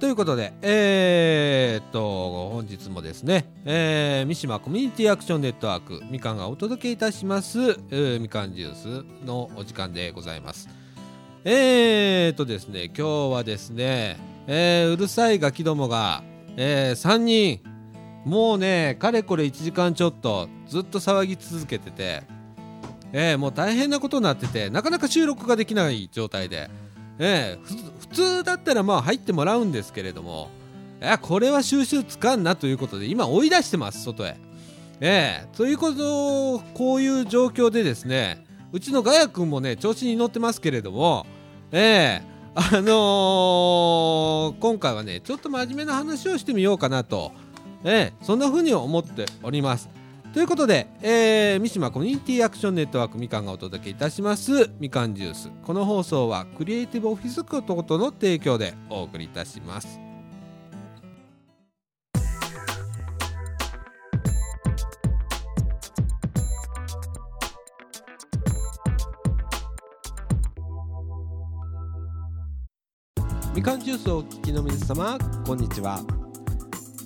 ということで、えー、っと、本日もですね、えー、三島コミュニティアクションネットワーク、みかんがお届けいたします、えー、みかんジュースのお時間でございます。えー、っとですね、今日はですね、えー、うるさいガキどもが、えー、3人、もうね、かれこれ1時間ちょっと、ずっと騒ぎ続けてて、えー、もう大変なことになってて、なかなか収録ができない状態で、えー、普通だったらまあ入ってもらうんですけれどもいやこれは収集つかんなということで今追い出してます外へ。えー、ということこういう状況でですねうちのガヤ君もね調子に乗ってますけれどもえー、あのー、今回はねちょっと真面目な話をしてみようかなと、えー、そんな風に思っております。ということで、えー、三島コミュニティアクションネットワークみかんがお届けいたします。みかんジュース。この放送はクリエイティブオフィスことことの提供でお送りいたします。みかんジュースをお聞きの皆様こんにちは。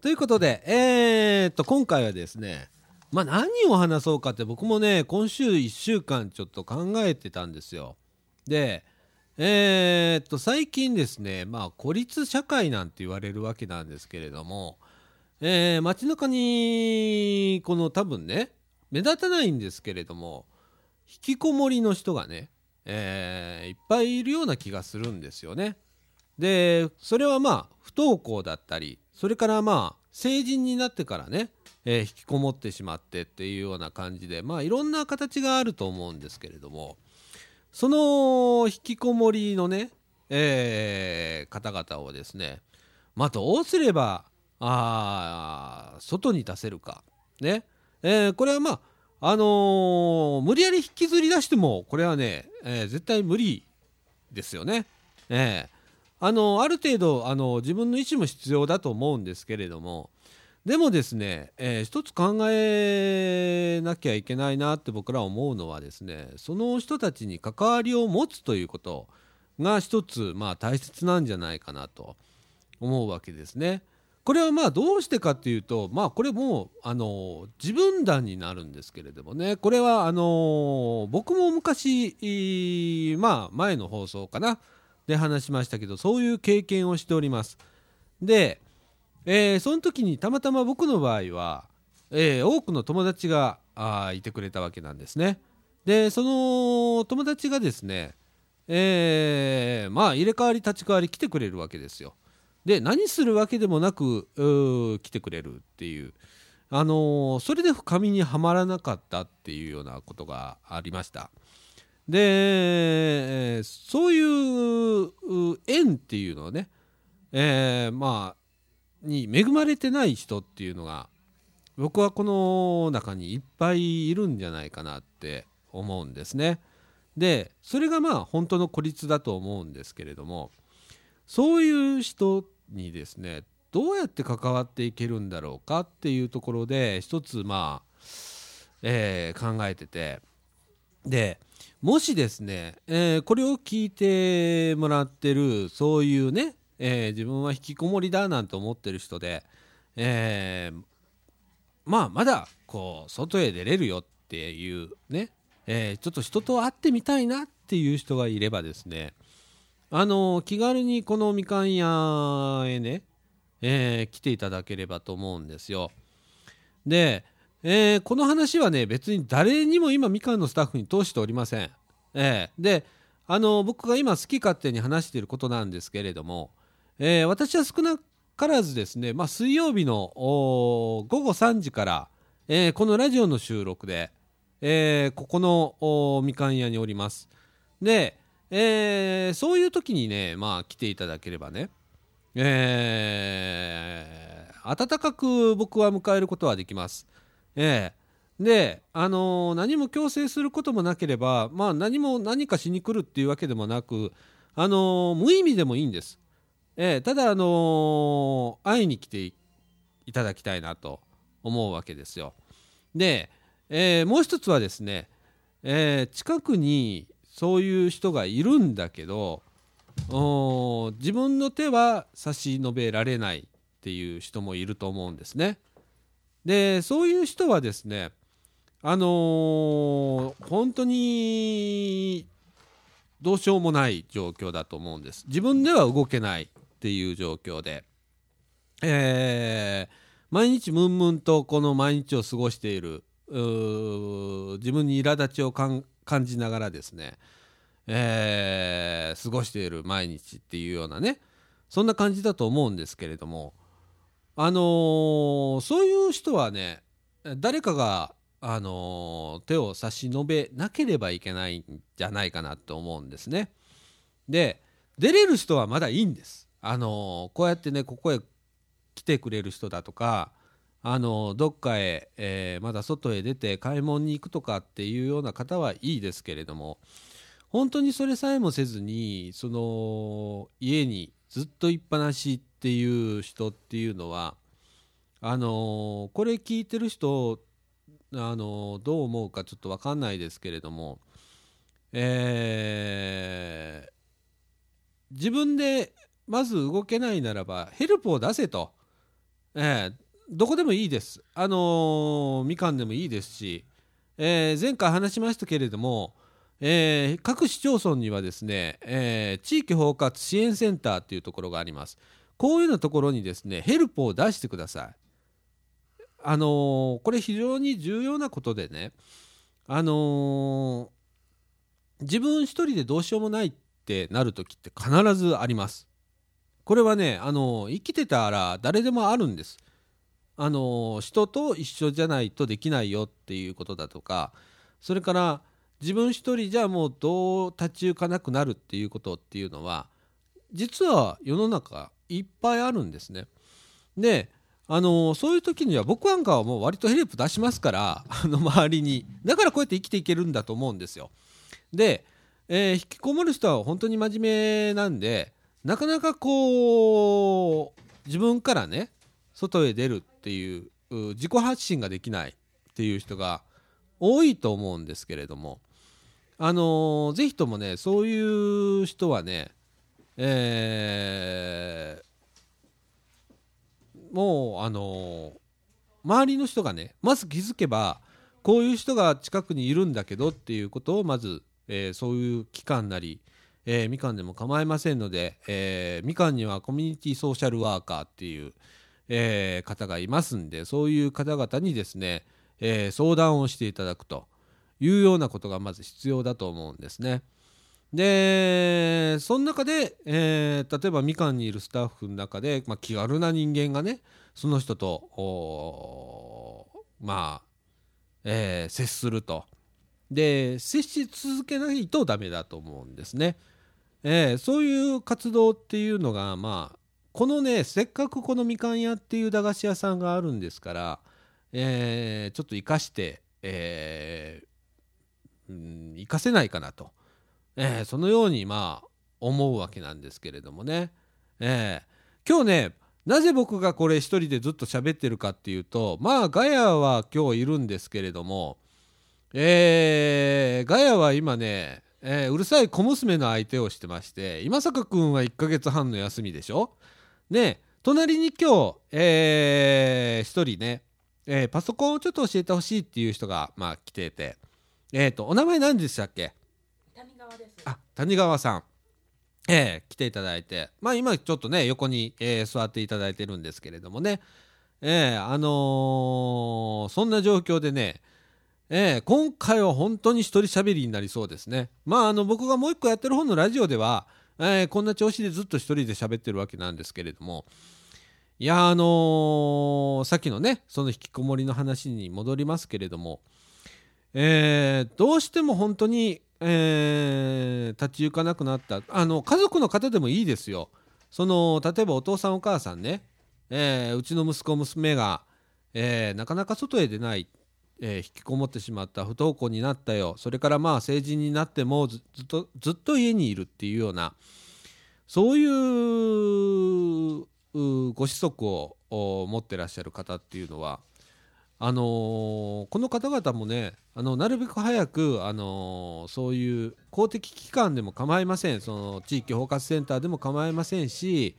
ということで、えー、っと、今回はですね、まあ何を話そうかって僕もね、今週1週間ちょっと考えてたんですよ。で、えー、っと、最近ですね、まあ孤立社会なんて言われるわけなんですけれども、えー、街中に、この多分ね、目立たないんですけれども、引きこもりの人がね、えー、いっぱいいるような気がするんですよね。で、それはまあ不登校だったり、それからまあ成人になってからね、えー、引きこもってしまってっていうような感じでまあいろんな形があると思うんですけれどもその引きこもりのね、えー、方々をですねまあどうすればあ外に出せるかね、えー、これはまああのー、無理やり引きずり出してもこれはね、えー、絶対無理ですよね。えーあのある程度あの自分の意思も必要だと思うんですけれどもでもですね、えー、一つ考えなきゃいけないなって僕ら思うのはですねその人たちに関わりを持つということが一つまあ大切なんじゃないかなと思うわけですね。これはまあどうしてかっていうとまあこれもあの自分談になるんですけれどもねこれはあの僕も昔まあ前の放送かなで話しましたけどそういう経験をしております。で、えー、その時にたまたま僕の場合は、えー、多くの友達があいてくれたわけなんですね。でその友達がですねえー、まあ入れ替わり立ち替わり来てくれるわけですよ。で何するわけでもなく来てくれるっていう。あのー、それで深みにはまらなかったっていうようなことがありました。でそういう縁っていうのはね、えー、まあに恵まれてない人っていうのが僕はこの中にいっぱいいるんじゃないかなって思うんですね。でそれがまあ本当の孤立だと思うんですけれどもそういう人にですねどうやって関わっていけるんだろうかっていうところで一つまあ、えー、考えててでもしですね、えー、これを聞いてもらってるそういうね、えー、自分は引きこもりだなんて思ってる人で、えー、まあまだこう外へ出れるよっていうね、えちょっと人と会ってみたいなっていう人がいればですねあの気軽にこのみかん屋へね、え、来ていただければと思うんですよ。で、えー、この話はね別に誰にも今みかんのスタッフに通しておりません。えー、であの僕が今好き勝手に話していることなんですけれども、えー、私は少なからずですね、まあ、水曜日の午後3時から、えー、このラジオの収録で、えー、ここのみかん屋におります。で、え、そういう時にね、まあ来ていただければね、えー、温かく僕は迎えることはできます。えー、で、あのー、何も強制することもなければ、まあ何も何かしに来るっていうわけでもなく、あのー、無意味でもいいんです。えー、ただ、あの会いに来ていただきたいなと思うわけですよ。で、えもう一つはですね、え近くにそういう人がいるんだけど自分の手は差し伸べられないっていう人もいると思うんですね。でそういう人はですねあのー、本当にどうしようもない状況だと思うんです。自分では動けないっていう状況で、えー、毎日ムンムンとこの毎日を過ごしている自分に苛立ちを感じながらですね、えー、過ごしている毎日っていうようなねそんな感じだと思うんですけれどもあのー、そういう人はね誰かが、あのー、手を差し伸べなければいけないんじゃないかなと思うんですね。で出れる人はまだいいんです。あのこうやってねここへ来てくれる人だとかあのどっかへ、えー、まだ外へ出て買い物に行くとかっていうような方はいいですけれども本当にそれさえもせずにその家にずっといっぱなしっていう人っていうのはあのこれ聞いてる人あのどう思うかちょっと分かんないですけれども、えー、自分でまず動けないならばヘルプを出せと、えー、どこでもいいです。あの、みかんでもいいですし、えー、前回話しましたけれども、えー、各市町村にはですね、えー、地域包括支援センターっていうところがあります。こういうようなところにですね、ヘルプを出してください。あのー、これ非常に重要なことでね、あの自分一人でどうしようもないってなる時って必ずあります。これはね、あの生きてたら誰でもあるんです。あの人と一緒じゃないとできないよっていうことだとかそれから自分一人じゃもうどう立ち行かなくなるっていうことっていうのは実は世の中いっぱいあるんですね。であのそういう時には僕なんかはもう割とヘルプ出しますからあの周りにだからこうやって生きていけるんだと思うんですよ。で、えー、引きこもる人は本当に真面目なんでなかなかこう自分からね外へ出るっていう自己発信ができないっていう人が多いと思うんですけれどもあのー、ぜひともねそういう人はねえー、もうあのー、周りの人がねまず気づけばこういう人が近くにいるんだけどっていうことをまず、えー、そういう機関なり、えー、みかんでも構いませんので、えー、みかんにはコミュニティソーシャルワーカーっていう、えー、方がいますんでそういう方々にですね、え、相談をしていただくというようなことがまず必要だと思うんですね。でその中で、えー、例えばみかんにいるスタッフの中で、まあ、気軽な人間がねその人とまあ、えー、接するとで接し続けないとダメだと思うんですね。えー、そういう活動っていうのがまあこのねせっかくこのみかん屋っていう駄菓子屋さんがあるんですから、えー、ちょっと生かして、えー、うん、生かせないかなと、えー、そのようにまあ思うわけなんですけれどもね、えー、今日ねなぜ僕がこれ一人でずっと喋ってるかっていうとまあガヤは今日いるんですけれども、えー、ガヤは今ねえー、うるさい小娘の相手をしてまして今坂君は1ヶ月半の休みでしょ？で隣に今日、えー、1人ね、えー、パソコンをちょっと教えてほしいっていう人が、まあ、来てて、えっ、ー、と、お名前何でしたっけ？川です。あ谷川さん、えー来ていただいて。まあ今ちょっとね横に、えー座っていただいてるんですけれどもね。えーあのそんな状況でねえー今回は本当に一人喋りになりそうですね。まああの僕がもう一個やってる方のラジオでは、えーこんな調子でずっと一人で喋ってるわけなんですけれども。いやあのーさっきのねその引きこもりの話に戻りますけれども。えーどうしても本当に、えー立ち行かなくなった。あの家族の方でもいいですよ。その例えばお父さんお母さんね、えーうちの息子娘が、えーなかなか外へ出ない、えー引きこもってしまった。不登校になったよ。それからまあ成人になってもずっとずっと家にいるっていうような。そういうご子息を持ってらっしゃる方っていうのはあのーこの方々もねあのなるべく早く、あのーそういう公的機関でも構いません。その地域包括センターでも構いませんし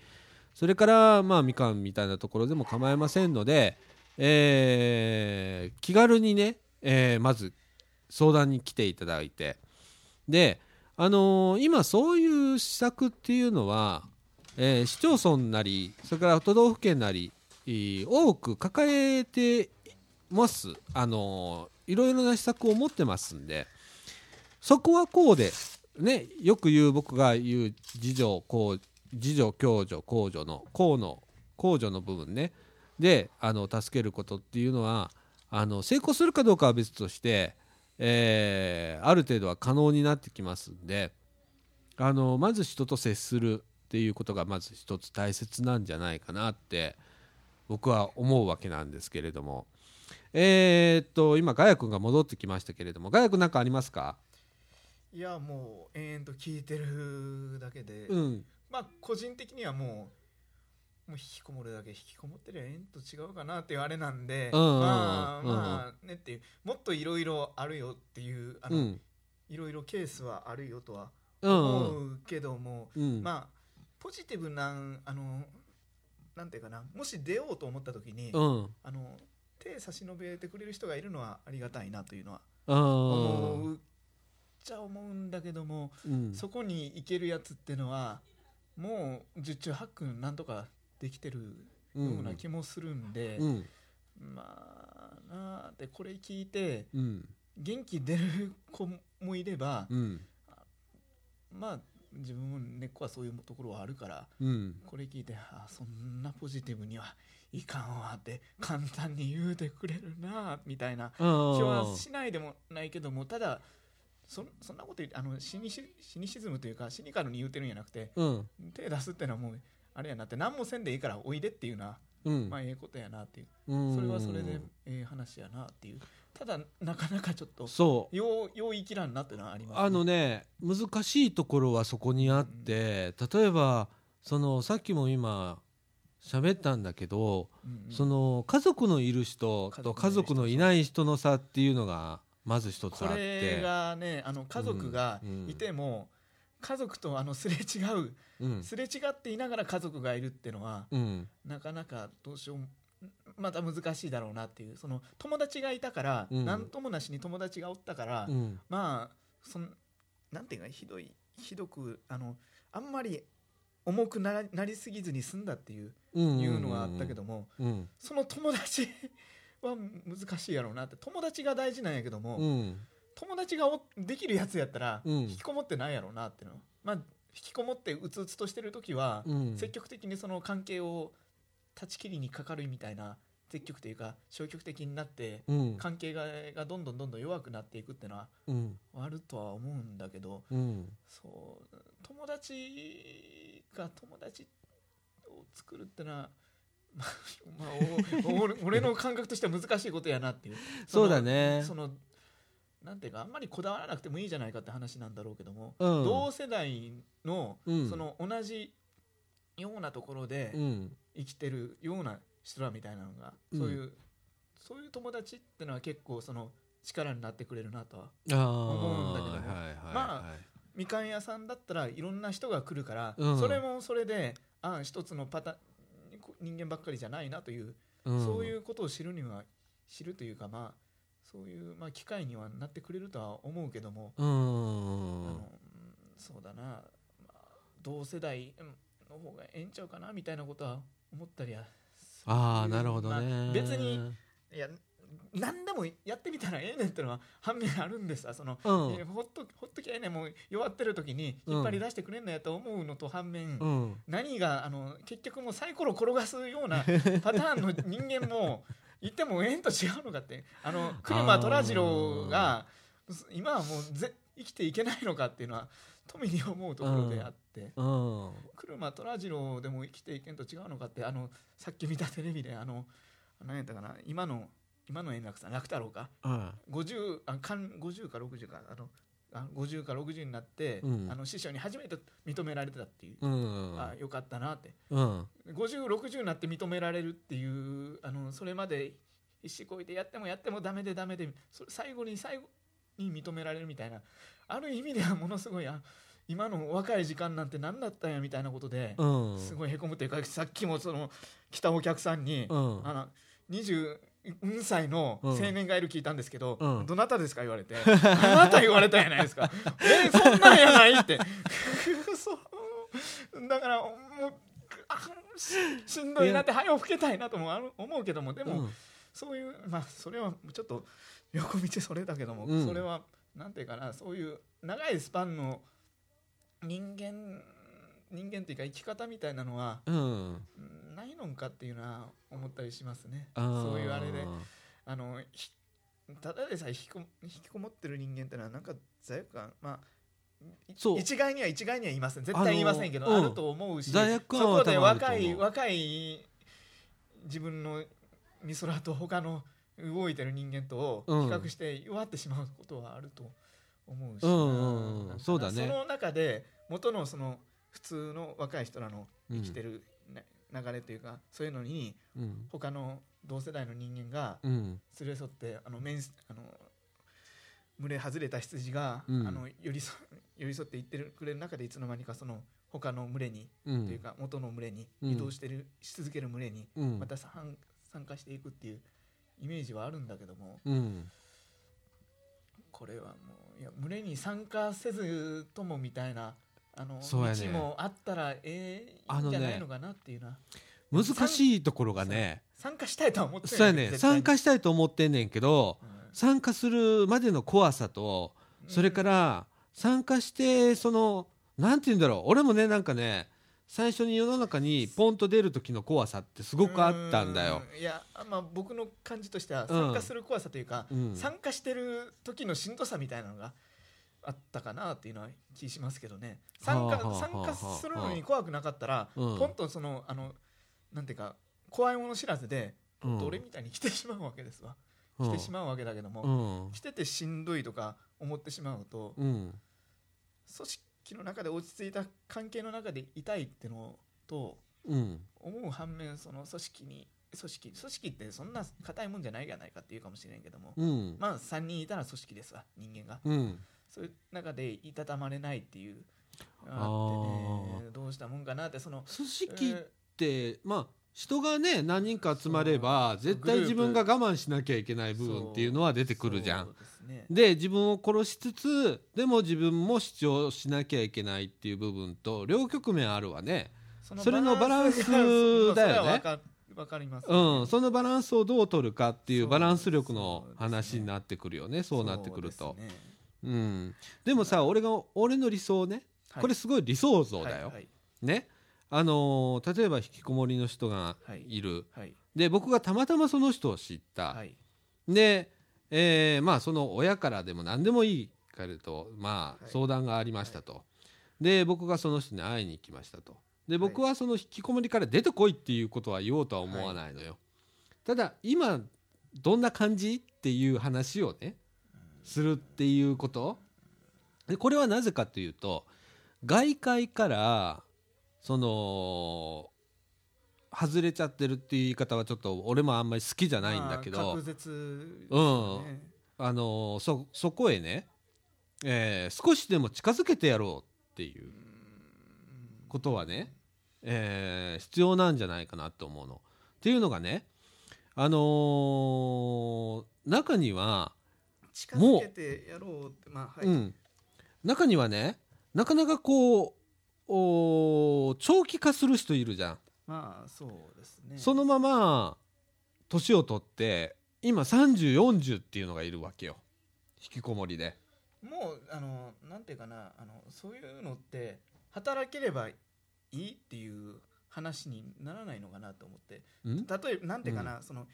それからまあみかんみたいなところでも構いませんので、えー気軽にね、えまず相談に来ていただいて。で、あの今そういう施策っていうのは、え市町村なりそれから都道府県なり多く抱えてます。あのいろいろな施策を持ってますんでそこはこうでねよく言う僕が言う自助公自助共助公助の公の公助の部分ね。であの助けることっていうのはあの成功するかどうかは別として、えーある程度は可能になってきますんであのまず人と接するっていうことがまず一つ大切なんじゃないかなって僕は思うわけなんですけれども。えーっと今ガヤ君が戻ってきましたけれどもガヤ君何かありますか？いやもう延々と聞いてるだけで、うん。まあ個人的にはもうもう引きこもるだけ引きこもってりゃえんと違うかなっていうあれなんで、うんうんうんまあうん。まあねっていうもっといろいろあるよっていうあの、うん。いろいろケースはあるよとはうん思うけども、うん。まあポジティブなあのなんていうかなもし出ようと思った時に、うん。あの手差し伸べてくれる人がいるのはありがたいなというのはうん思うっちゃ思うんだけども、うん。そこに行けるやつってのはもう十中八九なんとかできてるような気もするんで、うん。まあなあでこれ聞いてうん。元気出る子もいれば、うん。まあ自分も根っこはそういうところはあるからうん。これ聞いてあそんなポジティブにはいかんわって簡単に言うてくれるなみたいな気はしないでもないけどもただそそんなこと言ってあのシニシシニシズムというかシニカルに言うてるんじゃなくてうん。手出すってのはもうあれやなって何もせんでいいからおいでっていうのはうん。まあええことやなっていう。うん。それはそれでええ話やなっていう。ただなかなかちょっとそう。ようよう言い切らんなっていうのはあります、あのね難しいところはそこにあって例えばそのさっきも今喋ったんだけどうんうん。その家族のいる人と家族のいない人の差っていうのがまず一つこあって。れがねあの家族がうんいても、家族とあのすれ違ううん。すれ違っていながら家族がいるっていうのはうん。なかなかどうしようまた難しいだろうなっていう。その友達がいたから、うん。なんともなしに友達がおったから、うん。まあそんなんていうかひどいひどくあのあんまり重くならなりすぎずに済んだっていう,、うんいうのはあったけどもうん。その友達 は難しいやろうなって友達が大事なんやけども、うん。友達がおできるやつやったら、うん。引きこもってないやろうなっていうの。まあ引きこもってうつうつとしてる時は、うん。積極的にその関係を断ち切りにかかるみたいな積極というか消極的になってうん。関係ががどんどんどんどん弱くなっていくっていうのはうん。あるとは思うんだけどうん。そう友達が友達を作るってのはまあ、まあ、おお俺の感覚としては難しいことやなっていう。そうのだね。そのなんていうかあんまりこだわらなくてもいいじゃないかって話なんだろうけども、うん。同世代の,、うん。その同じようなところでうん。生きてるような人らみたいなのが、うん。そういうそういう友達ってのは結構その力になってくれるなとは思うんだけども。はいはいはい。まあみかん屋さんだったらいろんな人が来るから、うん。それもそれであ一つのパタ人間ばっかりじゃないなという、うん。そういうことを知るには知るというかまあそういう、まあ、機会にはなってくれるとは思うけども、うん。あのそうだな、まあ、同世代の方がええんちゃうかなみたいなことは思ったりはああなるほどね、まあ別にいや何でもやってみたらええねんってのは反面あるんですわ。その、うん。いやほっとほっときゃええねんもう弱ってる時に引っ張り出してくれんのやと思うのと反面、うん。何があの結局もうサイコロ転がすような パターンの人間もいてもええんと違うのかって。あの車虎次郎が今はもうぜ生きていけないのかっていうのは富に思うところであって、うん。車虎次郎でも生きていけんと違うのかってあのさっき見たテレビであの何やったかな今の今の円楽さん楽太郎か？うん50あかん50か60かあのあ50か60になって、うん。あの師匠に初めて認められてたっていう、うん。あよかったなって。うん。5060になって認められるっていうあのそれまで必死こいてやってもやってもダメでダメでそ最後に最後に認められるみたいなある意味ではものすごいあ今の若い時間なんて何だったんやみたいなことで、うん。すごいへこむというかさっきもその来たお客さんに、うん。あの20歳の青年がいる聞いたんですけど、うん。どなたですか言われて、あなた言われたやないですか。えそんなんやないって。そう。だからもうあししんどいなって早を吹けたいなとも思うけどもでも、うん。そういうまあそれはちょっと横道それだけども、うん。それはなんていうかなそういう長いスパンの人間人間っていうか生き方みたいなのはうん。うんないのかっていうのは思ったりしますね。そういうあれで。あのひただでさえ引きこ引きこもってる人間ってのはなんか罪悪感。まあ一概には一概には言いません。絶対言いませんけどあ,、うん。ると思うし罪悪感そこで若い若い自分の美空と他の動いてる人間とを比うん。較して弱ってしまうことはあると思うし、うんうんそうだね。その中で元のその普通の若い人らの生きてるな流れというかそういうのにうん。他の同世代の人間がうん。連れ添ってあの面あの群れ外れた羊が、うん。あの寄り添 寄り添っていってるくれる中でいつの間にかその他の群れに、うん。というか元の群れにうん。移動してる、し続ける群れにうん。また参参加していくっていうイメージはあるんだけどもうん。これはもういや群れに参加せずともみたいなあのそうやね。道もあったらええんじゃないのかなっていうな、難しいところがね。参加したいとは思ってそうやね。参加したいと思ってんねんけどうん。参加するまでの怖さとそれから参加してそのなんて言うんだろう。俺もねなんかね最初に世の中にポンと出る時の怖さってすごくあったんだよ。うん。いやまあ僕の感じとしては参加する怖さというか、うん。参加してる時のしんどさみたいなのがあったかなっていうのは気しますけどね。参加参加するのに怖くなかったら、うん。ポンとそのあのなんていうか怖いもの知らずで、うん。俺みたいに来てしまうわけですわ、うん。来てしまうわけだけども、うん。来ててしんどいとか思ってしまうと、うん。組織の中で落ち着いた関係の中でいたいってのとうん。思う反面その組織に組織組織ってそんな硬いもんじゃないじゃないかっていうかもしれんけども、うん。まあ3人いたら組織ですわ人間が。うんそういう中でいたたまれないっていうあってねどうしたもんかなってその組織っえてまあ人がね何人か集まれば絶対自分が我慢しなきゃいけない部分っていうのは出てくるじゃん。ですね。で自分を殺しつつでも自分も主張しなきゃいけないっていう部分と両局面あるわね。それのバランスだよね。わかります、うん、そのバランスをどう取るかっていうバランス力の話になってくるよね。そうなってくると。そうねうん、でもさ俺が俺の理想ね。はい。これすごい理想像だよ、はいね。あのー例えば引きこもりの人がい。る、はい。で僕がたまたまその人を知った、はい。で、えーまあその親からでも何でもいいけれどまあはい。相談がありましたと、で僕がその人に会いに行きましたと。で僕はその引きこもりから出てこいっていうことは言おうとは思わないのよ、ただ今どんな感じ？っていう話をねするっていうこと？でこれはなぜかというと外界からその外れちゃってるっていう言い方はちょっと俺もあんまり好きじゃないんだけど、まあ、隔絶ですよね。あのそそこへね、えー少しでも近づけてやろうっていうことはね、えー必要なんじゃないかなと思うの。っていうのがね、あのー中には、近づけてやろうってまあはい、うん、中にはねなかなかこうお長期化する人いるじゃん、まあそうですね。そのまま年を取って今3040っていうのがいるわけよ。引きこもりで。もうあのなんていうかなあのそういうのって働ければいいっていう話にならないのかなと思って。うん？例えばなんていうかな、その引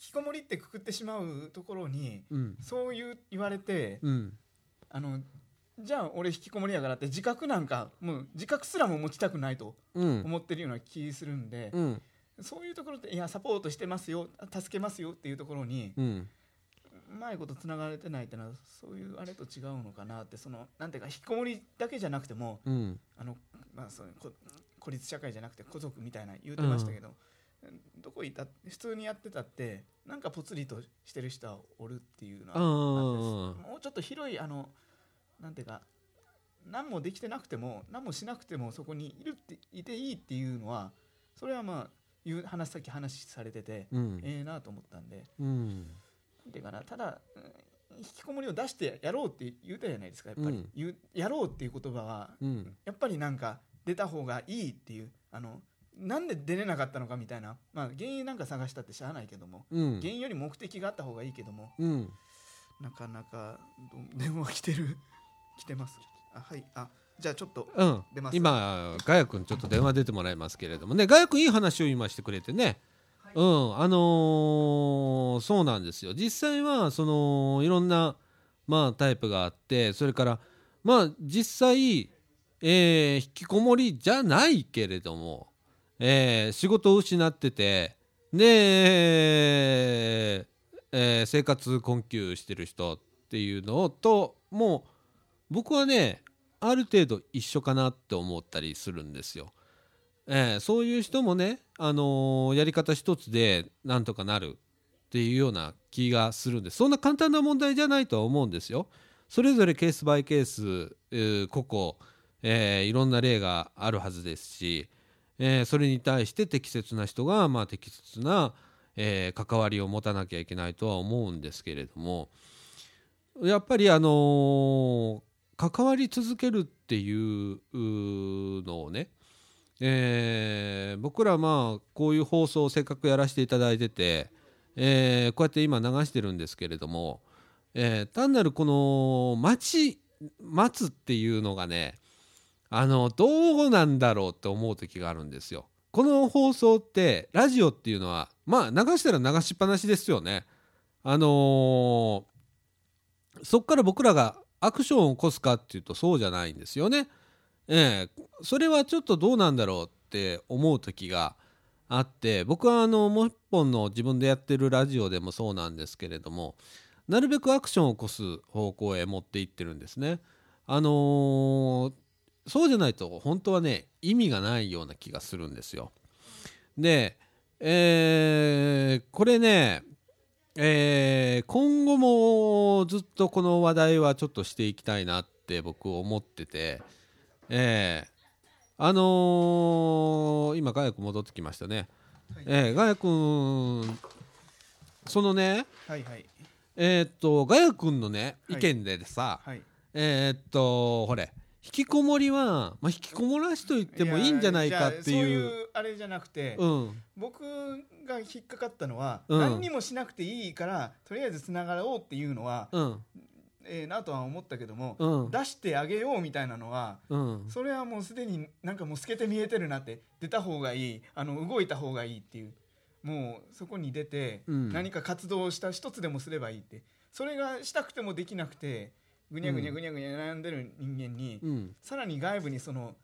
きこもりってくくってしまうところにうん。そういう言われてうん。あのじゃあ俺引きこもりやからって自覚なんかもう自覚すらも持ちたくないとうん。思ってるような気するんで、うん。そういうところっていやサポートしてますよ助けますよっていうところにうん。うまいことつながれてないってのはそういうあれと違うのかなってそのなんていうか引きこもりだけじゃなくてもうん。あの、まあ、そ孤立社会じゃなくて家族みたいな言うてましたけど、どこいた普通にやってたってなんかぽつりとしてる人はおるっていうのはもうちょっと広いあのなんていうか何もできてなくても何もしなくてもそこにいるっていていいっていうのはそれはまあいう話さっき話されてて、うん。ええなと思ったんで。うん。ていうかなただうん引きこもりを出してやろうって言うたじゃないですかやっぱり、うん。やろうっていう言葉はうん。やっぱりなんか出た方がいいっていうあのなんで出れなかったのかみたいな、まあ、原因なんか探したってしゃあないけども。うん。原因より目的があった方がいいけども。うん。なかなかど 電話来てる。来てます。あはい。あじゃあちょっとうん。出ます。今ガヤ君ちょっと電話出てもらいますけれどもね。ガヤ君いい話を今してくれてね、うん。あのーそうなんですよ。実際はそのいろんなまあタイプがあってそれからまあ実際、えー引きこもりじゃないけれども、えー仕事を失っててで、えー生活困窮してる人っていうのともう僕はねある程度一緒かなって思ったりするんですよ。えーそういう人もね、あのーやり方一つでなんとかなるっていうような気がするんですそんな簡単な問題じゃないとは思うんですよ。それぞれケースバイケース、個々、えーいろんな例があるはずですし、えーそれに対して適切な人が、まあ、適切な、えー関わりを持たなきゃいけないとは思うんですけれどもやっぱりあのー関わり続けるっていうのをね、えー僕らまあこういう放送をせっかくやらせていただいてて、えーこうやって今流してるんですけれども、えー単なるこの待ち待つっていうのがねあのどうなんだろうって思う時があるんですよ。この放送ってラジオっていうのはまあ流したら流しっぱなしですよね。あのーそっから僕らがアクションを起こすかっていうとそうじゃないんですよね。ええそれはちょっとどうなんだろうって思う時があって僕はあのもう一本の自分でやってるラジオでもそうなんですけれどもなるべくアクションを起こす方向へ持っていってるんですね。あのーそうじゃないと本当はね意味がないような気がするんですよ。で、えーこれね、えー今後もずっとこの話題はちょっとしていきたいなって僕思ってて、えーあのー今ガヤ君戻ってきましたね。はいえーガヤ君そのねはいはいえーっとガヤ君のねはい意見でさ、はいえーっとほれ引きこもりは、まあ、引きこもらしと言ってもいいんじゃないかってやじゃあそういう。いうあれじゃなくて、うん。僕が引っかかったのは、うん。何にもしなくていいからとりあえずつながろうっていうのはうん。ええなとは思ったけども、うん。出してあげようみたいなのはうん。それはもうすでになんかもう透けて見えてるなって出た方がいいあの動いた方がいいっていうもうそこに出てうん。何か活動をした一つでもすればいいってそれがしたくてもできなくてぐにゃぐにゃぐにゃぐにゃ悩んでる人間に、うん。さらに外部にその、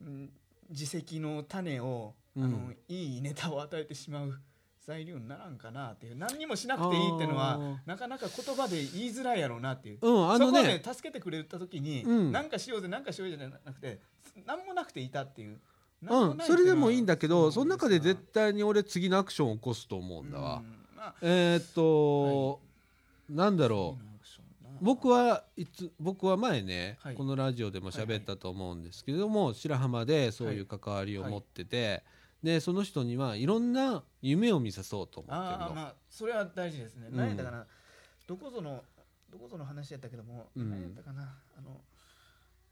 うん自責の種を、うん。あのいいネタを与えてしまう材料にならんかなっていう何にもしなくていいっていうのはなかなか言葉で言いづらいやろうなっていう、うんあのそこはねね助けてくれた時に、うん。なんかしようぜなんかしようぜじゃなくて何もなくていたっていう、うんそれでもいいんだけどその中で絶対対に俺次のアクションを起こすと思うんだわ。まあ、えーっと、なんだろう僕はいつ僕は前ね、はい。このラジオでも喋ったと思うんですけれども、白浜でそういう関わりを持ってて、でその人にはいろんな夢を見さそうと思ってるの。ああまあそれは大事ですね、うん。何やったかな。どこぞのどこぞの話やったけども、うん。何やったかな。あの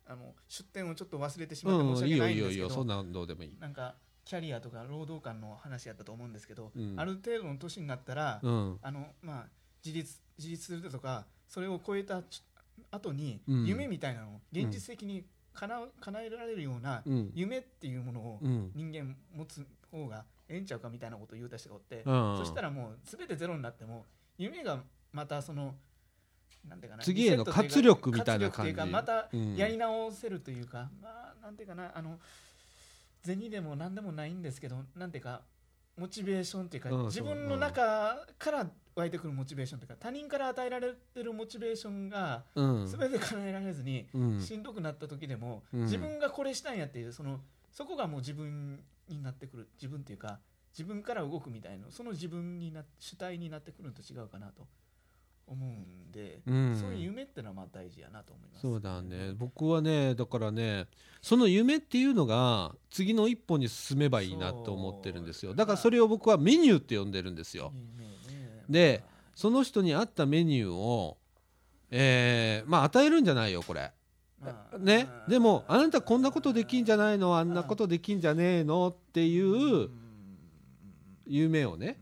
あの出典をちょっと忘れてしまってうんいいよ申し訳ないいいよいいよそんんですけど、なんどうでもいい。なんかキャリアとか労働観の話やったと思うんですけど、うん。ある程度の年になったら、うん。あのまあ自立自立するとかそれを超えたち後に、うん。夢みたいなのを現実的に叶う叶えられるようなうん。夢っていうものをうん。人間持つ方がええんちゃうかみたいなことを言うた人がおって、うん。そしたらもう全てゼロになっても夢がまたそのなんていうかな次への活力みたいな感じ。いうかまたうんやり直せるというか、まあなんていうかなあの銭でも何でもないんですけどなんていうかモチベーションっていうか、うん。自分の中から湧いてくるモチベーションというか他人から与えられてるモチベーションがうん。全て叶えられずに、うん。しんどくなった時でも、うん。自分がこれしたんやっていうそのそこがもう自分になってくる自分っていうか自分から動くみたいなその自分にな主体になってくるのと違うかなと思うんで、うん。そういう夢ってのはまあ大事やなと思います。そうだね。僕はねだからねその夢っていうのが次の一歩に進めばいいなと思ってるんですよ。だ。からそれを僕はメニューって呼んでるんですよ。夢ねでその人に合ったメニューをえーまあ与えるんじゃないよこれ。まあね。までもあなたこんなことできんじゃないの？あんなことできんじゃねえの？っていう夢をね。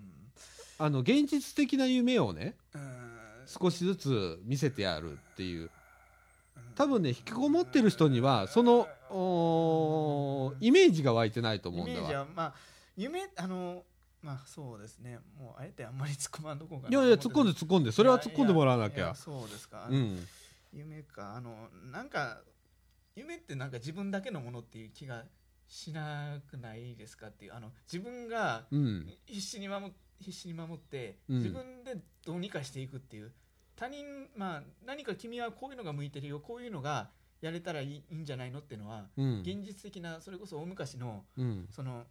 あの現実的な夢をねうん。少しずつ見せてやるっていう。多分ね引きこもってる人にはそのイメージが湧いてないと思うんだわ。ージはまあ夢あのまあそうですね。もうあえてあんまり突っ込まんとこうかいやいや突っ込んで突っ込んでそれは突っ込んでもらわなきゃ。そうですか、うん。夢かあのなんか夢ってなんか自分だけのものっていう気がしなくないですかっていう。あの自分がうん。必死に守っ必死に守って、うん。自分でどうにかしていくっていう。他人まあ何か君はこういうのが向いてるよ。こういうのがやれたらいいいいんじゃないのっていうのは、うん。現実的なそれこそ大昔のうん。その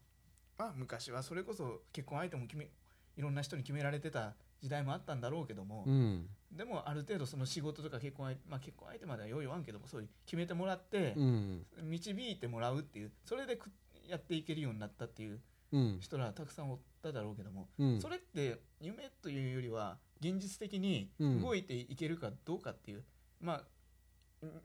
まあ昔はそれこそ結婚相手も決めいろんな人に決められてた時代もあったんだろうけども、うん。でもある程度その仕事とか結婚相手、まあ、結婚相手まではよう言わんけどもそういう決めてもらってうん。導いてもらうっていうそれでくやっていけるようになったっていううん。人らたくさんおっただろうけども、うん。それって夢というよりは現実的にうん。動いていけるかどうかっていう、まあ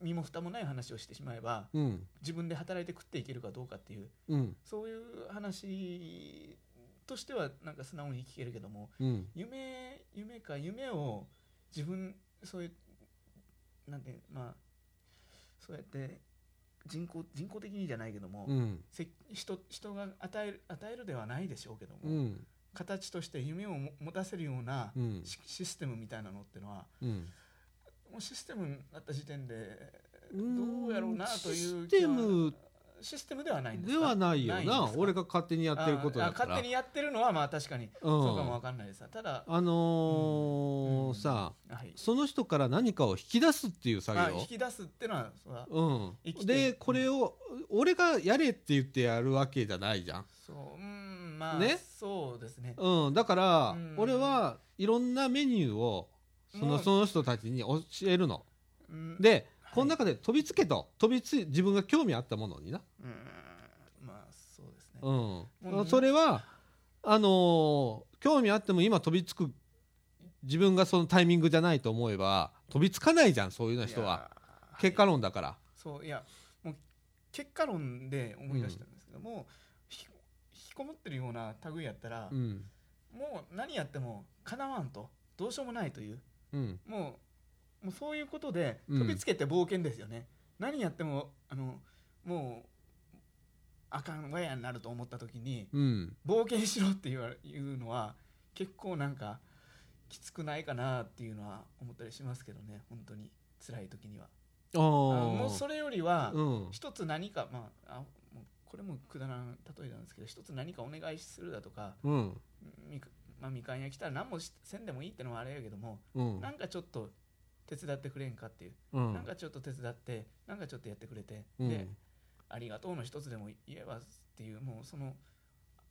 身も蓋もない話をしてしまえばうん。自分で働いて食っていけるかどうかっていううん。そういう話としてはなんか素直に聞けるけどもうん。夢夢か夢を自分そういうなんてまあそうやって人工人工的にじゃないけども、うん。せ人人が与える与えるではないでしょうけども、うん。形として夢をも持たせるようなうん。シシステムみたいなのっていうのはうんもうシステムになった時点でうん。どうやろうなというシステム。システムではないんですか？ではないよな。俺が勝手にやってることだから。ああ勝手にやってるのはまあ確かにうん。そうかもわかんないです。ただ、あのーうん。さはい、その人から何かを引き出すっていう作業？あ引き出すってのはそれはうん、でこれを俺がやれって言ってやるわけじゃないじゃん、そううんまあ、ね？そうですね。うん、だからうん。俺はいろんなメニューをそのその人たちに教えるの。うん。で、はい。この中で飛びつけと。飛びつい自分が興味あったものにな、うん。まあそうですね、うん。それはあのー興味あっても今飛びつく自分がそのタイミングじゃないと思えば飛びつかないじゃんそういうような人は結果論だから、そういやもう結果論で思い出したんですけども、ひ引きこもってるような類やったら、うん。もう何やってもかなわんと。どうしようもないといううん。もうもうそういうことでうん。飛びつけて冒険ですよね、何やってもあのもうあかんわやになると思った時にうん。冒険しろって言われ言うのは結構なんかきつくないかなっていうのは思ったりしますけどね。本当に。辛い時には。ああのーもうそれよりはうん。一つ何かまああこれもくだらん例えなんですけど一つ何かお願いするだとかうんまあ、みかん屋来たら何もしせんでもいいってのはあれやけども、うん。なんかちょっと手伝ってくれんかっていう、うん。なんかちょっと手伝ってなんかちょっとやってくれて、うん。でありがとうの一つでも言えばっていうもうその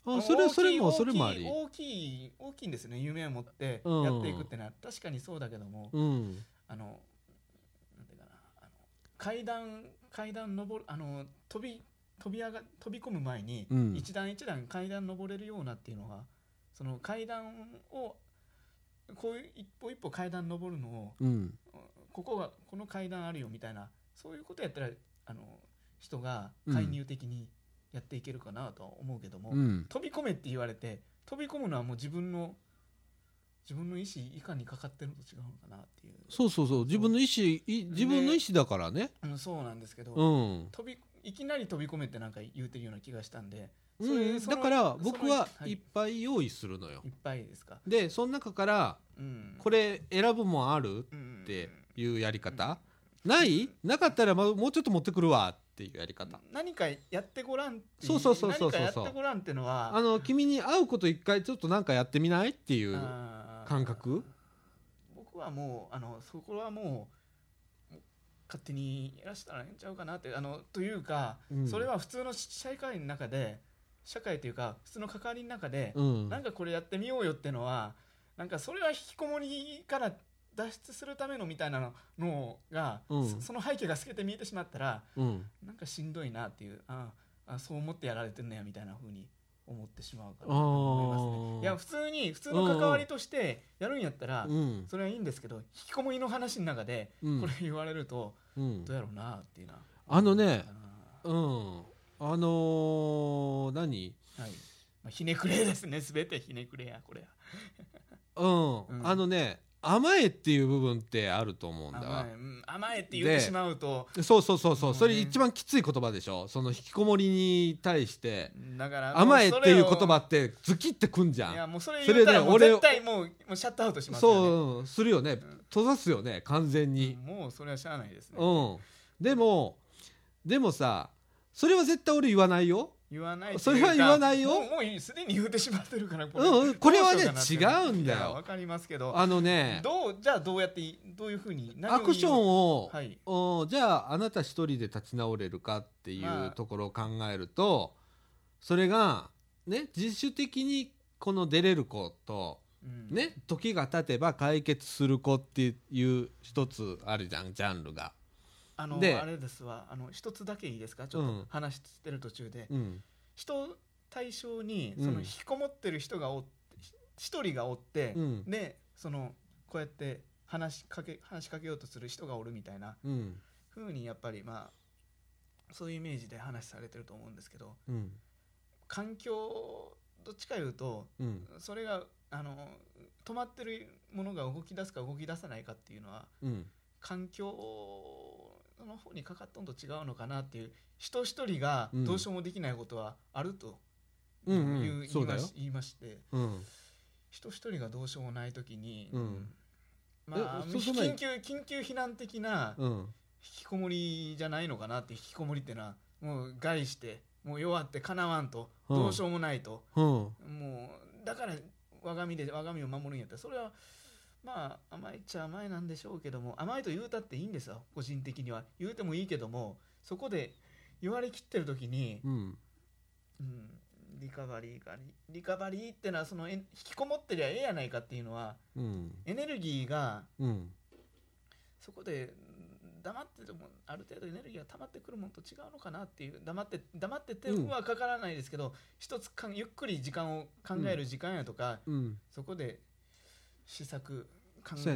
あそれそれも大きいそれもあり。大きい大きいんですよね夢を持ってうん。やっていくってのは、確かにそうだけども、うん。あのなんていうかなあの階段階段登るあの飛び飛び上が飛び込む前に、うん。一段一段階段登れるようなっていうのはその階段をこういう一歩一歩階段登るのをうん。ここがこの階段あるよみたいなそういうことやったらあの人が介入的にやっていけるかなとは思うけども、うん。飛び込めって言われて飛び込むのはもう自分の自分の意思いかにかかってるのと違うのかなっていう、そうそうそう。自分の意思い自分の意思だからね。うん、そうなんですけど、うん。飛びいきなり飛び込めってなんか言うてるような気がしたんで、うん、だから僕ははい。いっぱい用意するのよ。いっぱいですか、でその中からうん、これ選ぶもんあるうん。っていうやり方？ない？なかったらまもうちょっと持ってくるわっていうやり方。何かやってごらんそうそうそうそうそう。何かやってごらんっていうのは。あの君に会うこと一回ちょっとなんかやってみないっていう感覚？僕はもうあのそこはもうもう勝手にやらせたらええんちゃうかなってあのというか、うん。それは普通の社会の中で社会というか普通の関わりの中で、うん。なんかこれやってみようよっていうのはなんかそれは引きこもりから脱出するためのみたいなのが、うん。そその背景が透けて見えてしまったらうん。なんかしんどいなっていうああそう思ってやられてんのやみたいな風に思ってしまうかなと思いますね。いや普通に普通の関わりとしてやるんやったら、うん。それはいいんですけど引きこもりの話の中でうん。これ言われるとうん。どうやろうなっていうのはあのねあうんあのー何？ーはい。まあ、ひねくれですね。全てひねくれやこれうん、うん。あのね甘えっていう部分ってあると思うんだ甘わえ,、うん、甘えって言ってしまうと。そうそうそうそう、ねそれ一番きつい言葉でしょ？その引きこもりに対して。だから甘えっていう言も葉ってズキってくんじゃん。いやもうそれそれ言ったらもう絶対もうもうシャットアウトしますよね。そうするよね。閉ざすよね完全に。もうそれはしゃあないですね。うん。でもでもさそれは絶対俺言わないよ。言わないそれは言わないよ。もうもうすでに言うてしまってるからこうんうん。これはね違うんだよ。わかりますけどあのねどうじゃあどうやっていどういうふうにアクションを、はい。うんじゃああなた一人で立ち直れるかっていまあ。うところを考えると、それがね自主的にこの出れる子とうん。ね時が経てば解決する子っていう一つあるじゃんジャンルが。あのであれですわ。あの一つだけいいですか？ちょっうん。と話してる途中で、うん。人対象にうん。その引きこもってる人がおって一人がおって、うん。でそのこうやって話しかけ話しかけようとする人がおるみたいなうん。風にやっぱりまあそういうイメージで話されてると思うんですけどうん。環境どっちかいうとうん。それがあの止まってるものが動き出すか動き出さないかっていうのはうん。環境の方にかかっとんと違うのかなっていう人一人がうん。どうしようもできないことはあるとうんうん。いう言いそうだよ。まし言いましてうん。人一人がどうしようもない時に、うん。まあ緊急緊急避難的なうん。引きこもりじゃないのかなって引きこもりってのはもう害してもう弱ってかなわんとうん。どうしようもないと、うん。もうだから我が身で我が身を守るんやったらそれはまあ甘いっちゃ甘いなんでしょうけども甘いと言うたっていいんですよ個人的には。言うてもいいけどもそこで言われきってる時に、うん。うん、リカバリーかリリカバリーってのはそのえ引きこもってりゃええやないかっていうのはうん。エネルギーがうん。そこでうん黙っててもある程度エネルギーが溜まってくるものと違うのかなっていう黙って黙っててはかからないですけど、一つかんゆっくり時間を考える時間やとか、うん。そこで試作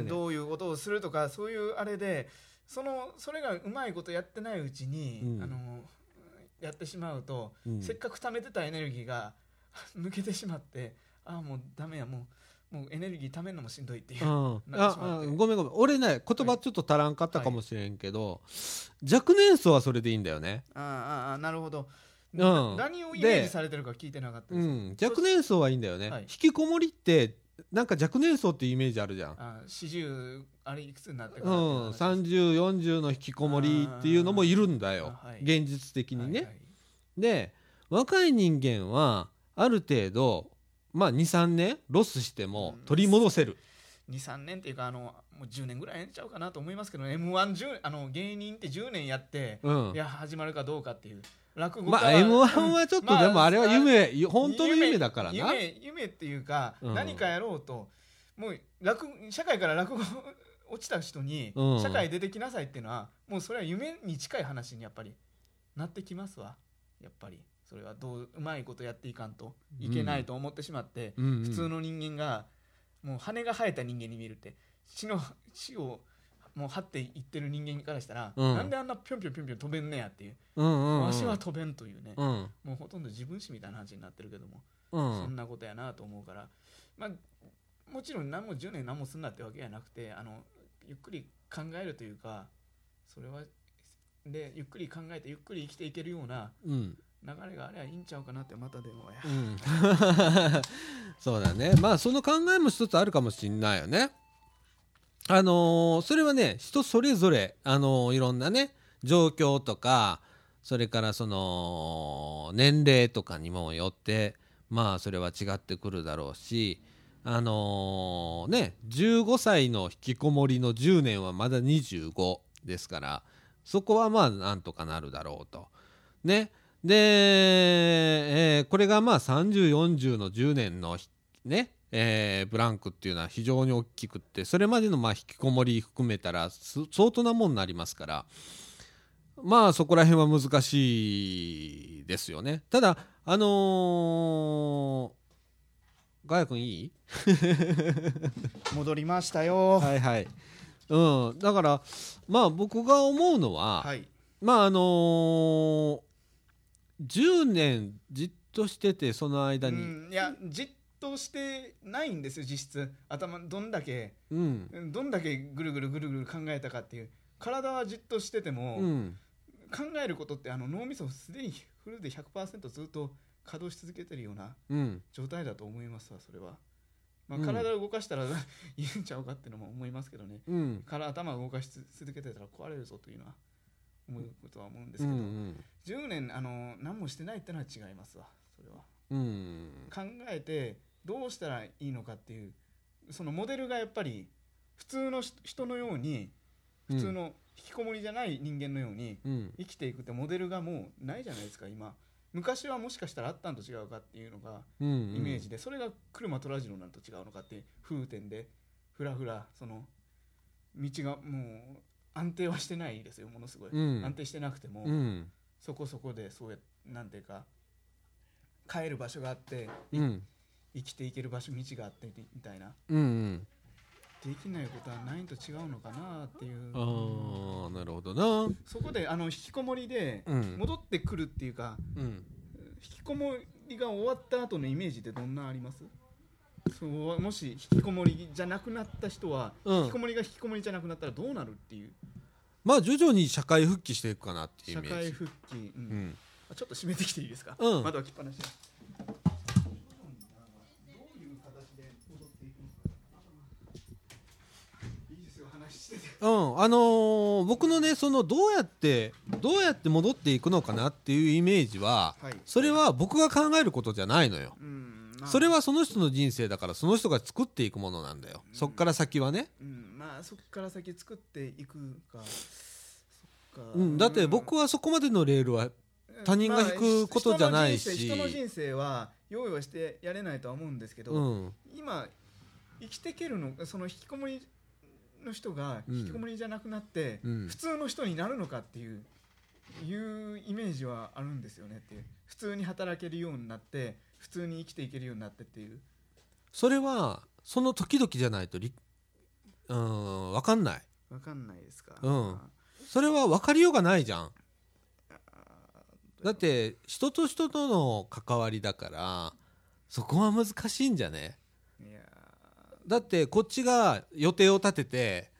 どういうことをするとかそういうあれでそのそれがうまいことやってないうちに、うん。あのやってしまうと、うん。せっかく貯めてたエネルギーが 抜けてしまってああもうダメやもうもうエネルギー貯めるのもしんどいっていうう、ん、ああごめんごめん。俺ね言葉ちょっと足らんかったかもしれんけど、若年層はそれでいいんだよね。ああああなるほど、ん。な何をイメージされてるか聞いてなかったうです、ん。若年層はいいんだよね、はい。引きこもりってなんか若年層っていうイメージあるじゃん。あ四十あれいくつになってかうん、らう話です3040の引きこもりっていうのもいるんだよ。はい。現実的にね、はいはい。で若い人間はある程度まあ23年ロスしてもうん。取り戻せる、23年っていうかあのもう10年ぐらいやっちゃうかなと思いますけど m 1あの芸人って10年やって、うん。いや始まるかどうかっていう落語まあ m 1はちょっとまあでもあれは夢、本当の夢だからな。夢夢っていうか、うん。何かやろうと。もう落社会から落語落ちた人に、うん。社会出てきなさいっていうのはもうそれは夢に近い話にやっぱりなってきますわ。やっぱり。それはどううまいことやっていかんといけないと思ってしまって、うん。うん。普通の人間がもう羽が生えた人間に見えるって死の死をもう張っていってる人間からしたら、うん。なんであんなぴょんぴょんぴょんぴょん飛べんねやっていう、うんうんは飛べんというね、うん。もうほとんど自分史みたいな話になってるけども、うん。そんなことやなと思うから、まあ、もちろん何も10年何もすんなってわけじゃなくてあのゆっくり考えるというかそれはでゆっくり考えてゆっくり生きていけるようなうん。流れがあればいいんちゃうかなってまた電話や。うん。そうだね。まあその考えも一つあるかもしんないよねあのーそれはね人それぞれあのーいろんなね状況とかそれからその年齢とかにもよってまあそれは違ってくるだろうしあのーね15歳の引きこもりの10年はまだ25ですからそこはまあなんとかなるだろうと。ねで、えーこれがまあ3040の10年のね、えーブランクっていうのは非常に大きくってそれまでのまあ引きこもり含めたらす相当なもんになりますからまあそこら辺は難しいですよね。ただあのー、ガヤ君いい？戻りましたよ。はいはい。うん。だからまあ僕が思うのは、はい。まああのー10年じっとしててその間に、うん。いやじっとしてないんですよ実質。頭どんだけうん。どんだけぐるぐるぐるぐる考えたかっていう。体はじっとしてても、うん。考えることってあの脳みそすでにフルで100%ずっと稼働し続けてるようなうん。状態だと思いますわそれは、まあ、うん。体を動かしたらいいんちゃうかっていうのも思いますけどね。うん。から頭を動かし続けてたら壊れるぞというのは思うことは思うんですうけど、ん10年あの何もしてないってのは違いますわそれは。うん。考えてどうしたらいいのかっていうそのモデルがやっぱり普通の人人のように普通の引きこもりじゃない人間のようにうん。生きていくってモデルがもうないじゃないですか今。昔はもしかしたらあったんと違うかっていうのがうんイメージでそれが車トラジロなんと違うのかって風天でふらふらその道がもう安定はしてないですよものすごい、うん。安定してなくても、うん。そこそこでそうやなんていうか帰る場所があってうん生きていける場所道があってみたいな。うんうん。できないことはないと違うのかなっていう。ああなるほどな。そこであの引きこもりでうん。戻ってくるっていうか、うん。引きこもりが終わった後のイメージってどんなあります？そうもし引きこもりじゃなくなった人は、うん。引きこもりが引きこもりじゃなくなったらどうなるっていう？まあ徐々に社会復帰していくかなっていうイ社メージ。会復帰、うん。うん。あちょっと閉めてきていいですか、うん。窓開きっぱなしでいいですよ話しててうんあのー僕のねそのどうやってどうやって戻っていくのかなっていうイメージは、はい。それは僕が考えることじゃないのよ。うんまあ。それはその人の人生だからその人が作っていくものなんだよ。そっから先はね、うん、まあそこから先作っていくかそっか。うん、だって僕はそこまでのレールは他人が引くことじゃないし。まあ人の人の人生は用意はしてやれないとは思うんですけど、うん。今生きていけるのその引きこもりの人がうん。引きこもりじゃなくなって、うん。普通の人になるのかっていういうイメージはあるんですよねっていう。普通に働けるようになって普通に生きていけるようになってっていう。それはその時々じゃないとりうん分かんない。わかんないですか、うん。それは分かりようがないじゃん。だって人と人との関わりだからそこは難しいんじゃね？だってこっちが予定を立てて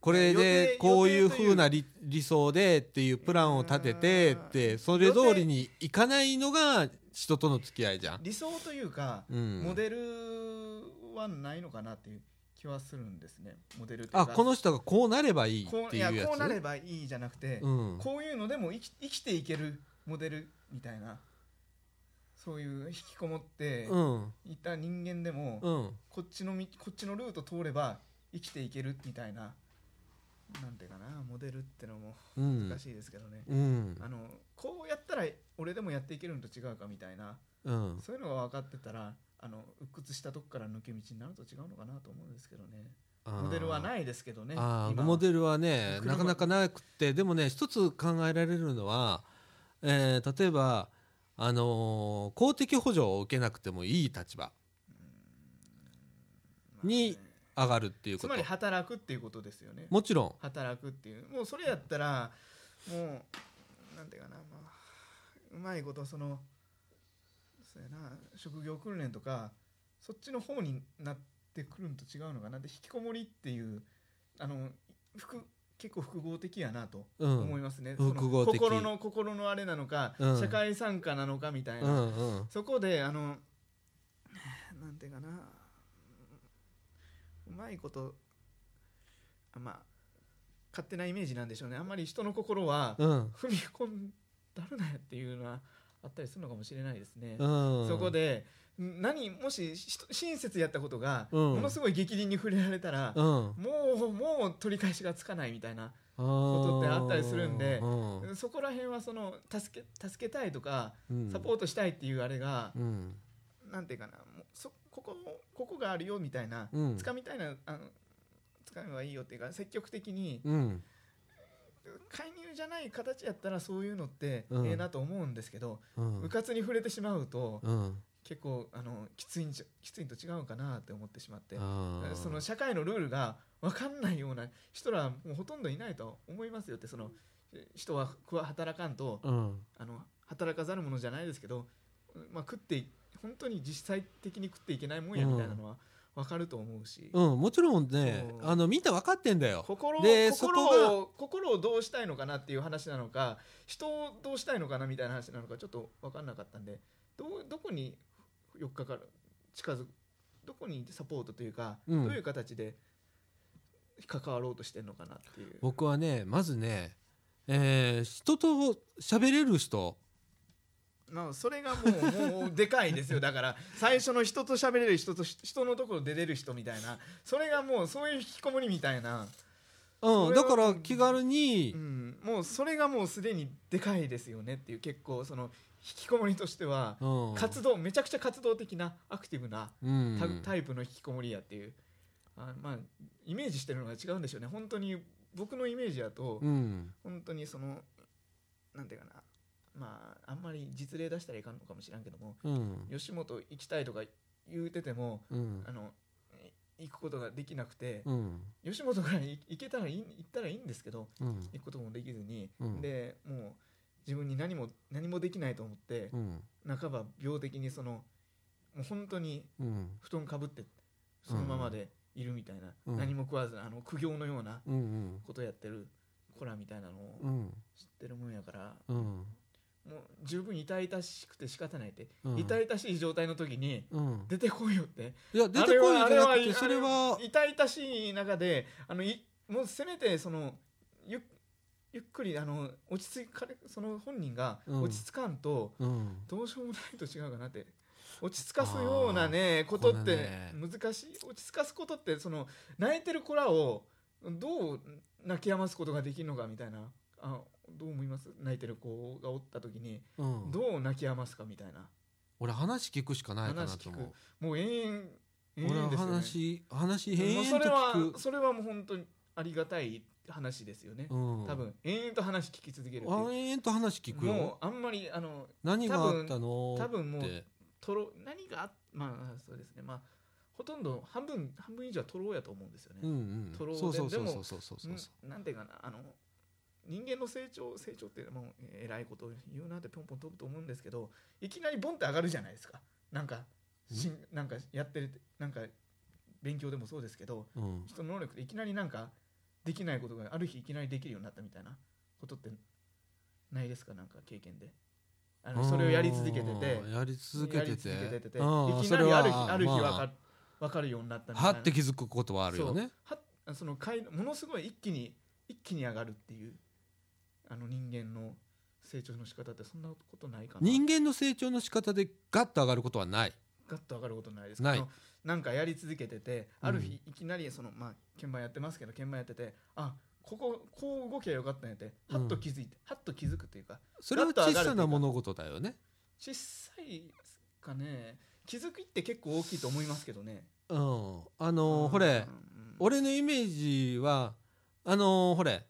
これ予で定こういう予定という風な理理想でっていうプランを立ててってそれ通りにいかないのが人との付き合いじゃん。理想というか、うん。モデルはないのかなっていう気はするんですね。モデルあこの人がこうなればいいこっていうやつ？ういやこうなればいいじゃなくて、うん。こういうのでも生き生きていけるモデルみたいなそういう引きこもってうん。いた人間でも、うん。こっちのみこっちのルート通れば生きていけるみたいななんていうかなモデルってのもうん。難しいですけどね、うん。あのこうやったら俺でもやっていけるのと違うかみたいなうん。そういうのが分かってたらあの鬱屈したとこから抜け道になると違うのかなと思うんですけどね。モデルはないですけどねモデルはね車。なかなかなくってでもね一つ考えられるのは、えー例えば、あのー公的補助を受けなくてもいい立場に上がるっていうこと。つまり働くっていうことですよね。もちろん。働くっていう。もうそれやったらもうなんていうかな、まあ、うまいことそのそうやな職業訓練とかそっちの方になってくるんと違うのかな。で引きこもりっていうあの複結構複合的やなとうん。思いますね、うん複合的。心の心のあれなのか、うん。社会参加なのかみたいうな、んうん。そこであのなんていうかな。うまいことあまあ勝手なイメージなんでしょうね。あんまり人の心はうん。踏み込んだるなやっていうのはあったりするのかもしれないですね。うん。そこでん何もしし親切やったことがうん。ものすごい激鱗に触れられたら、うん。もうもう取り返しがつかないみたいなことってあったりするんでうん。そこら辺はその助け助けたいとかうん。サポートしたいっていうあれが、うん。なんていうかなもうそここここがあるよみたいな、うん。つかみたいなあのつかめばいいよっていうか積極的にうん。介入じゃない形やったらそういうのってうん。ええなと思うんですけど、うん。うかつに触れてしまうと、うん結構あのきついんじゃきついんと違うかなって思ってしまって、その社会のルールが分かんないような人らもうほとんどいないと思いますよって。その人は働かんとうん。あの働かざるものじゃないですけど、まあ、食ってい本当に実際的に食っていけないもんやみたいなのは分かると思うし、うん。もちろんねあのみんな分かってんだよ。心で心を心をどうしたいのかなっていう話なのか人をどうしたいのかなみたいな話なのかちょっと分かんなかったんでどうどこに寄っかかる近づくどこにサポートというか、うん。どういう形で関わろうとしてるのかなっていう。僕はねまずねえー人と喋れる人。まあ、それがもうもうでかいですよ。だから最初の人と喋れる人と人のところ出れる人みたいな。それがもうそういう引きこもりみたいな、うんだから気軽にうん、もうそれがもうすでにでかいですよねっていう。結構その引きこもりとしてはうん。活動めちゃくちゃ活動的なアクティブなうん。タタイプの引きこもりやっていう。あまあイメージしてるのが違うんでしょうね。本当に僕のイメージだとうん。本当にそのなんていうかな。まああんまり実例出したらいかんのかもしれんけどもうん。吉本行きたいとか言うててもうん。あのい行くことができなくてうん。吉本からい行けたらいい行ったらいいんですけどうん。行くこともできずに、うん。でもう自分に何も何もできないと思ってう、ん。半ば病的にそのもう本当にうん。布団かぶってそのままでいるみたいな、うん。何も食わずあの苦行のようなことやってる子らみたいなのをうん。知ってるもんやから、うん。もう十分痛々しくて仕方ないって、うん。痛々しい状態の時にうん。出てこいよって。いや出てこいんじゃなくてそれあはれ痛々しい中であのいもうせめてそのゆゆっくりあの落ち着かれその本人がうん。落ち着かんと、うん。どうしようもないと違うかなって。落ち着かすようなねことってね。難しい。落ち着かすことってその泣いてる子らをどう泣き止ますことができるのかみたいな。あどう思います？泣いてる子がおった時にうん。どう泣き止ますかみたいな。俺話聞くしかないかな話聞く。と思うもう永遠永俺は遠ですよね。話話も変々とうそれは聞くそれはもう本当にありがたい話ですよね、うん。多分延々と話聞き続ける延々と話聞くもようあんまりあの何があったの？多分もうって。とろ何があまあそうですね。まあほとんど半分半分以上はとろうやと思うんですよね、うんうん。トロそうそうででもそうそうそうそうそう。うんなんていうかなあの人間の成長成長ってもうえらいこと言うなってポンポン飛ぶと思うんですけどいきなりボンって上がるじゃないですか。なんかしんなんかやってるなんか勉強でもそうですけどうん。人の能力でいきなりなんかできないことがある日いきなりできるようになったみたいなことってないですか？なんか経験で。あのそれをやり続けてて。うんやり続けてて。いきなりある日ある日まわかるわかるようになったみたいな。はって気づくことはあるよね。はそのかいものすごい一気に一気に上がるっていうあの人間の成長の仕方ってそんなことないかな。人間の成長の仕方でガッと上がることはないガッと上がることないですない。あのなんかやり続けててある日いきなりそのまあ鍵盤やってますけど鍵盤やっててあこここう動きゃよかったんやってはっと気づいて、はっと気づくというかそれは小さな物事だよね。小さいかね。気づきって結構大きいと思いますけどね。うん。あのーほれうん。俺のイメージはあのーほれ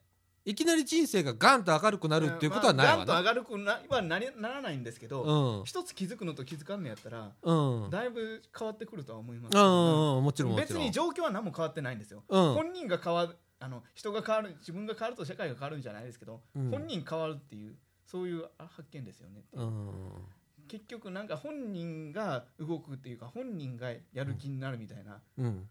いきなり人生がガンと明るくなるっていうことはないわまあ、ガンな、と上がるくなはなりならないんですけど、うん。一つ気づくのと気づかんのやったらうん。だいぶ変わってくるとは思います、うんうんもちろんもちろん。別に状況は何も変わってないんですよ、うん。本人が変わるあの人が変わる自分が変わると社会が変わるんじゃないですけど、うん。本人変わるっていうそういうあ発見ですよね、うん。結局なんか本人が動くっていうか本人がやる気になるみたいな、うん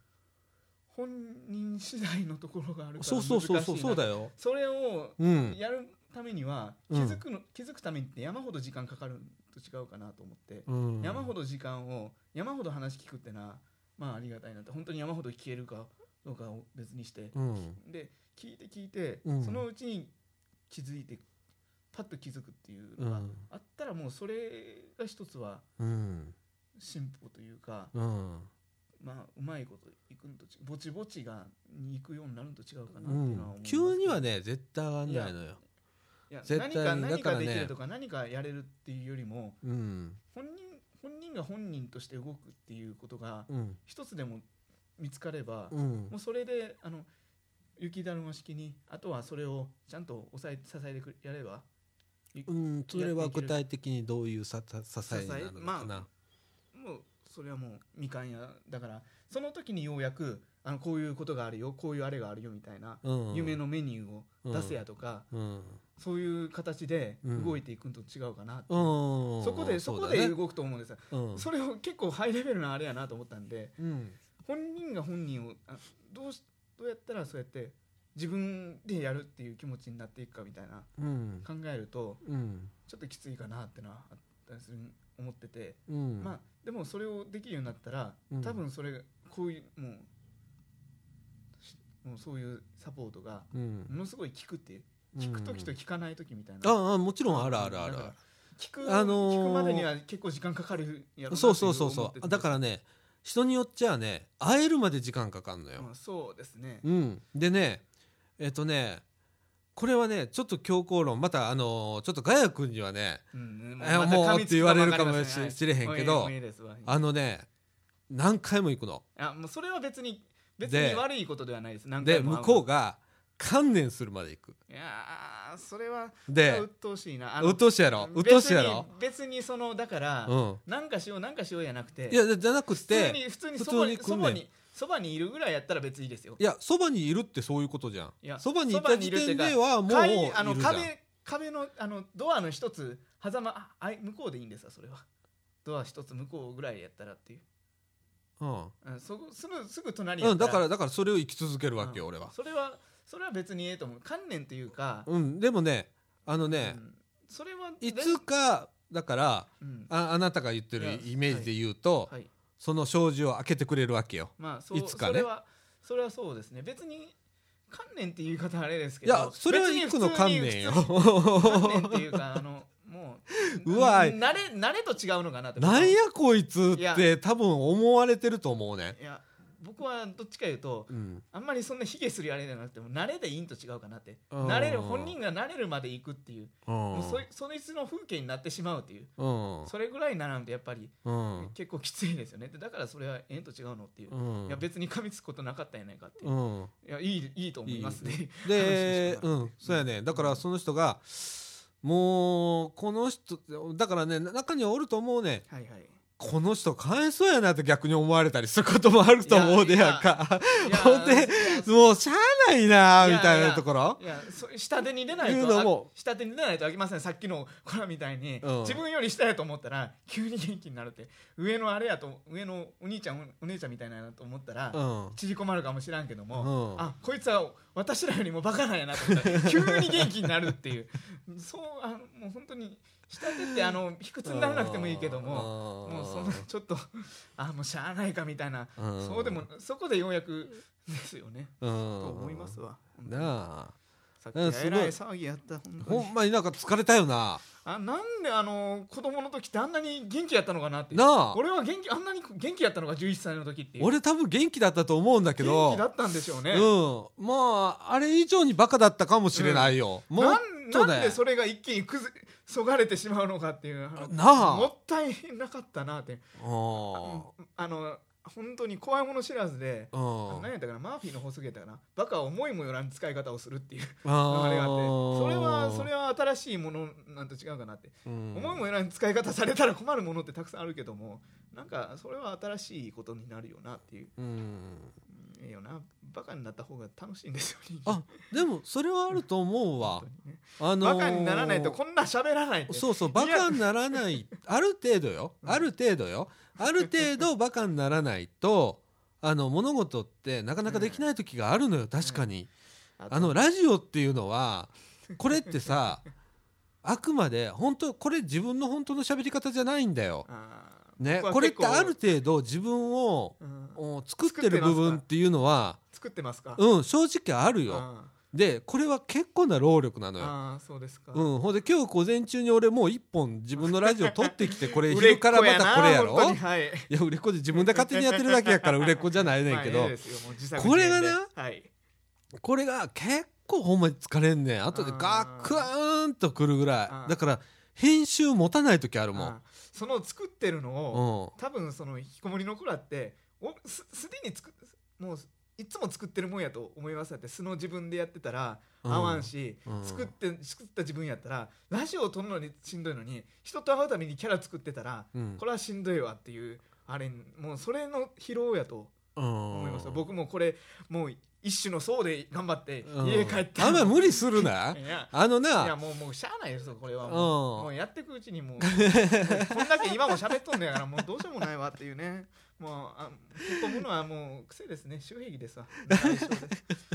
本人次第のところがあるからそうそうそうそうそうだよ。よそれをうんやるためには気づくの、気づくためにって山ほど時間かかると違うかなと思って、うん。山ほど時間を山ほど話聞くってのはまあありがたいなって本当に山ほど聞けるかどうかを別にして、うん。で聞いて聞いて、うん。そのうちに気づいてパッと気づくっていうのがうん。あったらもうそれが一つはうん。進歩というか、うんまあうまいこといくんとちぼちぼちがに行くようになるのと違うかなうっていうのは思います、ん。急にはね絶対上がんないのよ。いや絶対何か何だからね。かできるとか何かやれるっていうよりもうん。本人本人が本人として動くっていうことがうん。一つでも見つかれば、うん。もうそれであの雪だるま式にあとはそれをちゃんと抑え支えてくれやればうん。それは具体的にどういうさ支えになるのかまなもうそれはもうみかん屋だからその時にようやくあのこういうことがあるよこういうあれがあるよみたいな、うん。夢のメニューを出せやとか、うん。そういう形でうん。動いていくのと違うかなそこでそこで動くと思うんですよ、うん。それを結構ハイレベルなあれやなと思ったんでうん。本人が本人をあどうしどうやったらそうやって自分でやるっていう気持ちになっていくかみたいなうん。考えるとうん。ちょっときついかなってのはあったりする思ってて、うん。まあでもそれをできるようになったら、うん。多分それこういうもうしもうそういうサポートがうん。ものすごい効くっていう聞く時と聞かない時みたいな、ああもちろんあるあるある聞く,、あのー聞くまでには結構時間かかるやろなそうそうそうそう。だからね人によっちゃね会えるまで時間かかんのよ。まあそうですね、うん。でねえっとねこれはねちょっと強行論またあのーちょっとガヤ君にはねうんえもうって言われるかもししれへんけどもういいですわあのね何回も行くの。あもうそれは別に別でに悪いことではないです。何で回向こうが観念するまで行く。いやーそれはで鬱陶しいな。あうっとうしいやろ？うっ別にとうしいやろ？別にそのだから、うん。なんかしようなんかしようやなくていやじゃなく普通てに普通に普そばに通に来んねんそばにそばにいるぐらいやったら別にいいですよ。いやそばにいるってそういうことじゃん。いやそばにいた時点ではもうい階るあの壁壁のあのドアの一つ狭間ああい向こうでいいんですわそれは。ドア一つ向こうぐらいやったらっていう。うん。うんそすぐすぐ隣やうん、だからだからそれを生き続けるわけよ、うん。俺は。それはそれは別にええと思う。観念っていうか、うんでもねあのねう、ん。それはいつかだからうん。ああなたが言ってるイメージで言うと、はいその障子を開けてくれるわけよ。まあそういつかね。それはそれはそうですね。別に観念っていう言い方はあれですけいどやそれは別に一個の観念よ。観念っていうかあのもう うわ慣れ慣れと違うのかなってなんやこいつって多分思われてると思うね。いや僕はどっちかいうとうん。あんまりそんな卑下するあれじゃなくても慣れでいいんと違うかなって。うん慣れる本人が慣れるまで行くっていう。うんもうそいそいつの風景になってしまうっていう。うんそれぐらいにならんとやっぱりうん結構きついですよね。でだからそれはええんと違うのっていう。うんいや別に噛みつくことなかったんやないかっていう。うん。いやいいいいと思いますね。で、話うん、そうやね。だからその人がもうこの人だからね中にはおると思うね。はいはいこの人かわいそうやなって逆に思われたりすることもあると思うでやんか。ほんでもうしゃあないなみたいなところ。いやそ下手に出ないと下手に出ないとあきませんさっきのコラみたいに、うん。自分より下やと思ったら急に元気になるって上のあれやと上のお兄ちゃんお姉ちゃんみたいななと思ったら、うん。縮こまるかもしらんけども、うん。あこいつは私らよりもバカなんやなと思ったら急に元気になるっていう。そうあのもう本当に下手ってあの卑屈にならなくてもいいけどももうそのちょっとあもうしゃあないかみたいな、うん。そうでもそこでようやくですよね、うん。と思いますわ。なあ。さっきえらい騒ぎやったほんまになんか疲れたよな。あなんであの子供の時ってあんなに元気やったのかなってなあ。俺は元気あんなに元気やったのか11歳の時って俺多分元気だったと思うんだけど。元気だったんでしょうね、うん。まああれ以上にバカだったかもしれないよ、もっなんとね。なんでそれが一気にくずそがれてしまうのかっていうなあ。もったいなかったなって。ああの本当に怖いもの知らずで何やったかな？マーフィーの法則やったかな？バカは思いもよらん使い方をするっていうあ流れがあってそれはそれは、は新しいものなんと違うかなって、うん。思いもよらん使い方されたら困るものってたくさんあるけどもなんかそれは新しいことになるよなっていう。うんうんいいよな。バカになった方が楽しいんですよあでもそれはあると思うわ。ね。あのーバカにならないとこんな喋らないそうそうバカにならないある程度よ。うん。ある程度よ。ある程度バカにならないとあの物事ってなかなかできない時があるのよ確かに。あとあのラジオっていうのは これってさあくまで本当これ自分の本当の喋り方じゃないんだよ。ね、これってある程度自分をうん。お作ってる部分っていうのは作ってますか？うん正直あるよ。あでこれは結構な労力なのよ。ーあーそうですか。うん、ほんで今日午前中に俺もう一本自分のラジオ撮ってきてこれ 昼からまたこれやろ？はい。いや売れっ子で自分で勝手にやってるだけやから売れっ子じゃないねんけど、これがなではい。これが結構ほんまに疲れんねん。後でガックワー。ンとくるぐらい。だから編集持たない時あるもんその作ってるのうをん。多分その引きこもりの子らっておすすでに作っもういつも作ってるもんやと思いますだって素の自分でやってたらうん。合わんし、うん。作って作った自分やったらラジオを撮るのにしんどいのに人と会うためにキャラ作ってたらうん。これはしんどいわっていうあれもうそれの疲労やと思思いますよ。僕もこれもう一種の層で頑張ってうん。家帰って。あんま無理するな。あのいやなもうもうしゃあないですよこれは。うん。もうもうやっていくうちにもう。もうこんだけ今も喋っとんだからもうどうしようもないわっていうね。もうあこむのはもう癖ですね。周兵器ですわ。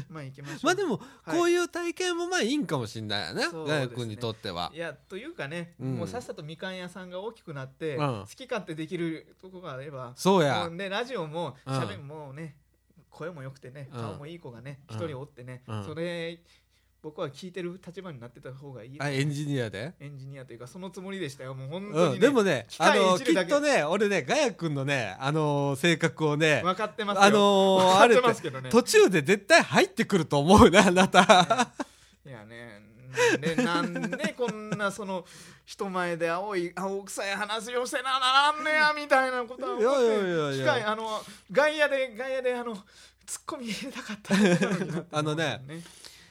まあ行きましょう。まあでもはい。こういう体験もまあいいんかもしんないよねそうですね。にとっては。いやというかね、うん。もうさっさとみかん屋さんが大きくなって、うん。好き勝手できるとこがあれば。そうや。もうねラジオもうん。しゃべ、もうね声も良くてねうん。顔もいい子がねうん。一、人おってね、うん。それ僕は聞いてる立場になってた方がいい。あエンジニアで？エンジニアというかそのつもりでしたよ。もう本当に、ねうん、でもねあのきっとね俺ねガヤ君のねあのー性格をね分かってますよ。あのー分かってあれってますけどね。途中で絶対入ってくると思うねあなた。いやねなんでなんでこんなその人前で青い青臭い話をせなならんねやみたいなことは思っていやいやいや。いや機械あの外野で外野であのツッコミ入れたかった あのねね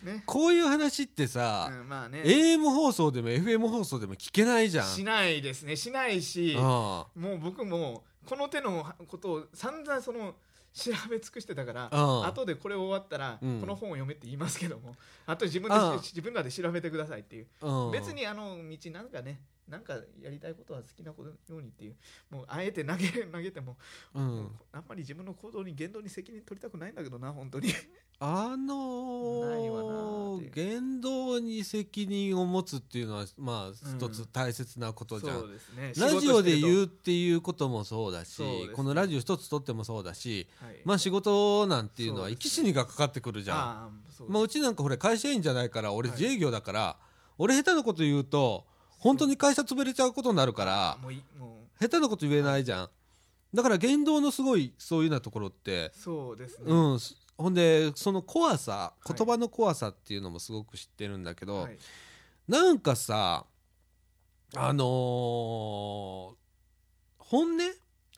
ね。こういう話ってさ、うんまあね。AM 放送でも FM 放送でも聞けないじゃん。しないですねしないしうんもう僕もこの手のことを散々その調べ尽くしてたからうん。後でこれ終わったらうん。この本を読めって言いますけどもあと自分でうん。自分らで調べてくださいっていう。うん。別にあの道なんかねなんかやりたいことは好きなことようにっていうもうあえて投げ 投げても、うん。あんまり自分の行動に言動に責任取りたくないんだけどな本当に。あのー言動に責任を持つっていうのはまあ一つ大切なことじゃん、そうですね。ラジオでう、言うっていうこともそうだしね。このラジオ一つとってもそうだしはい。まあ仕事なんていうのは生き死にがかかってくるじゃん、うまあ、うちなんかこれ会社員じゃないから俺はい。自営業だから、俺下手なこと言うと本当に会社潰れちゃうことになるからもういも下手なこと言えないじゃん。だから言動のすごいそういうようなところってうそうですね、うん。すほんでその怖さはい。言葉の怖さっていうのもすごく知ってるんだけど、はい。なんかさあのー本音？